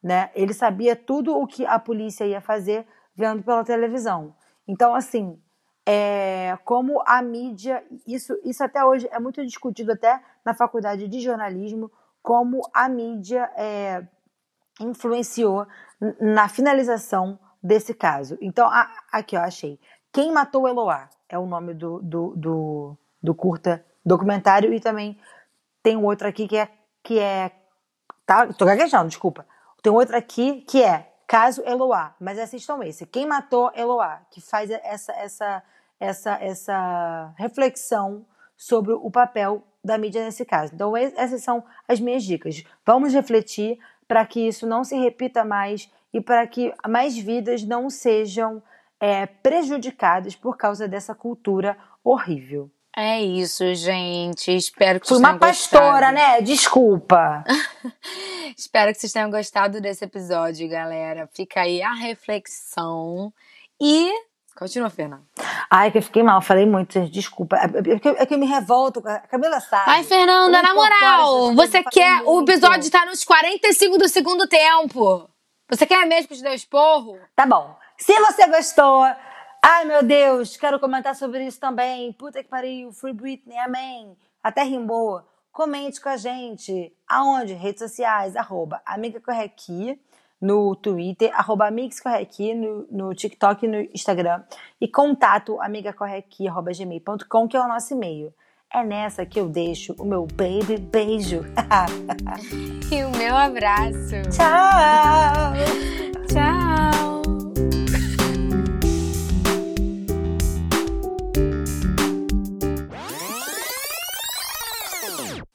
Né? Ele sabia tudo o que a polícia ia fazer vendo pela televisão. Então, assim, é, como a mídia, isso, isso até hoje é muito discutido até na faculdade de jornalismo, como a mídia é, influenciou na finalização desse caso. Então, a, aqui, ó, achei. Quem Matou Eloá é o nome do, do, do, do curta documentário e também tem um outro aqui que é. Que é tá, tô gaguejando, desculpa. Tem outro aqui que é Caso Eloá, mas assistam esse. Quem Matou Eloá, que faz essa, essa, essa, essa reflexão sobre o papel da mídia nesse caso. Então, essas são as minhas dicas. Vamos refletir para que isso não se repita mais e para que mais vidas não sejam é, prejudicadas por causa dessa cultura horrível. É isso, gente. Espero que Fui vocês uma tenham pastora, gostado. né? Desculpa. Espero que vocês tenham gostado desse episódio, galera. Fica aí a reflexão. E. Continua, Fernanda. Ai, que eu fiquei mal, falei muito, gente. Desculpa. É, é que, é que eu me revolto. A Camila sabe. Ai, Fernanda, Eu na moral, você quer. O episódio tá nos 45 do segundo tempo. Você quer mesmo que te dê esporro? Tá bom. Se você gostou, ai meu Deus, quero comentar sobre isso também. Puta que pariu, Free Britney, amém. Até rimou. Comente com a gente. Aonde? Redes sociais, arroba Amiga Correqui no Twitter, arroba Amigos Correqui no, no TikTok e no Instagram. E contato amigacorrequi, arroba gmail.com, que é o nosso e-mail. É nessa que eu deixo o meu baby beijo. E o meu abraço. Tchau! Tchau.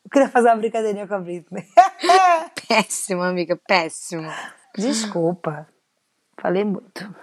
Eu queria fazer uma brincadeirinha com a Britney. Péssimo, amiga, péssimo. Desculpa. Falei muito.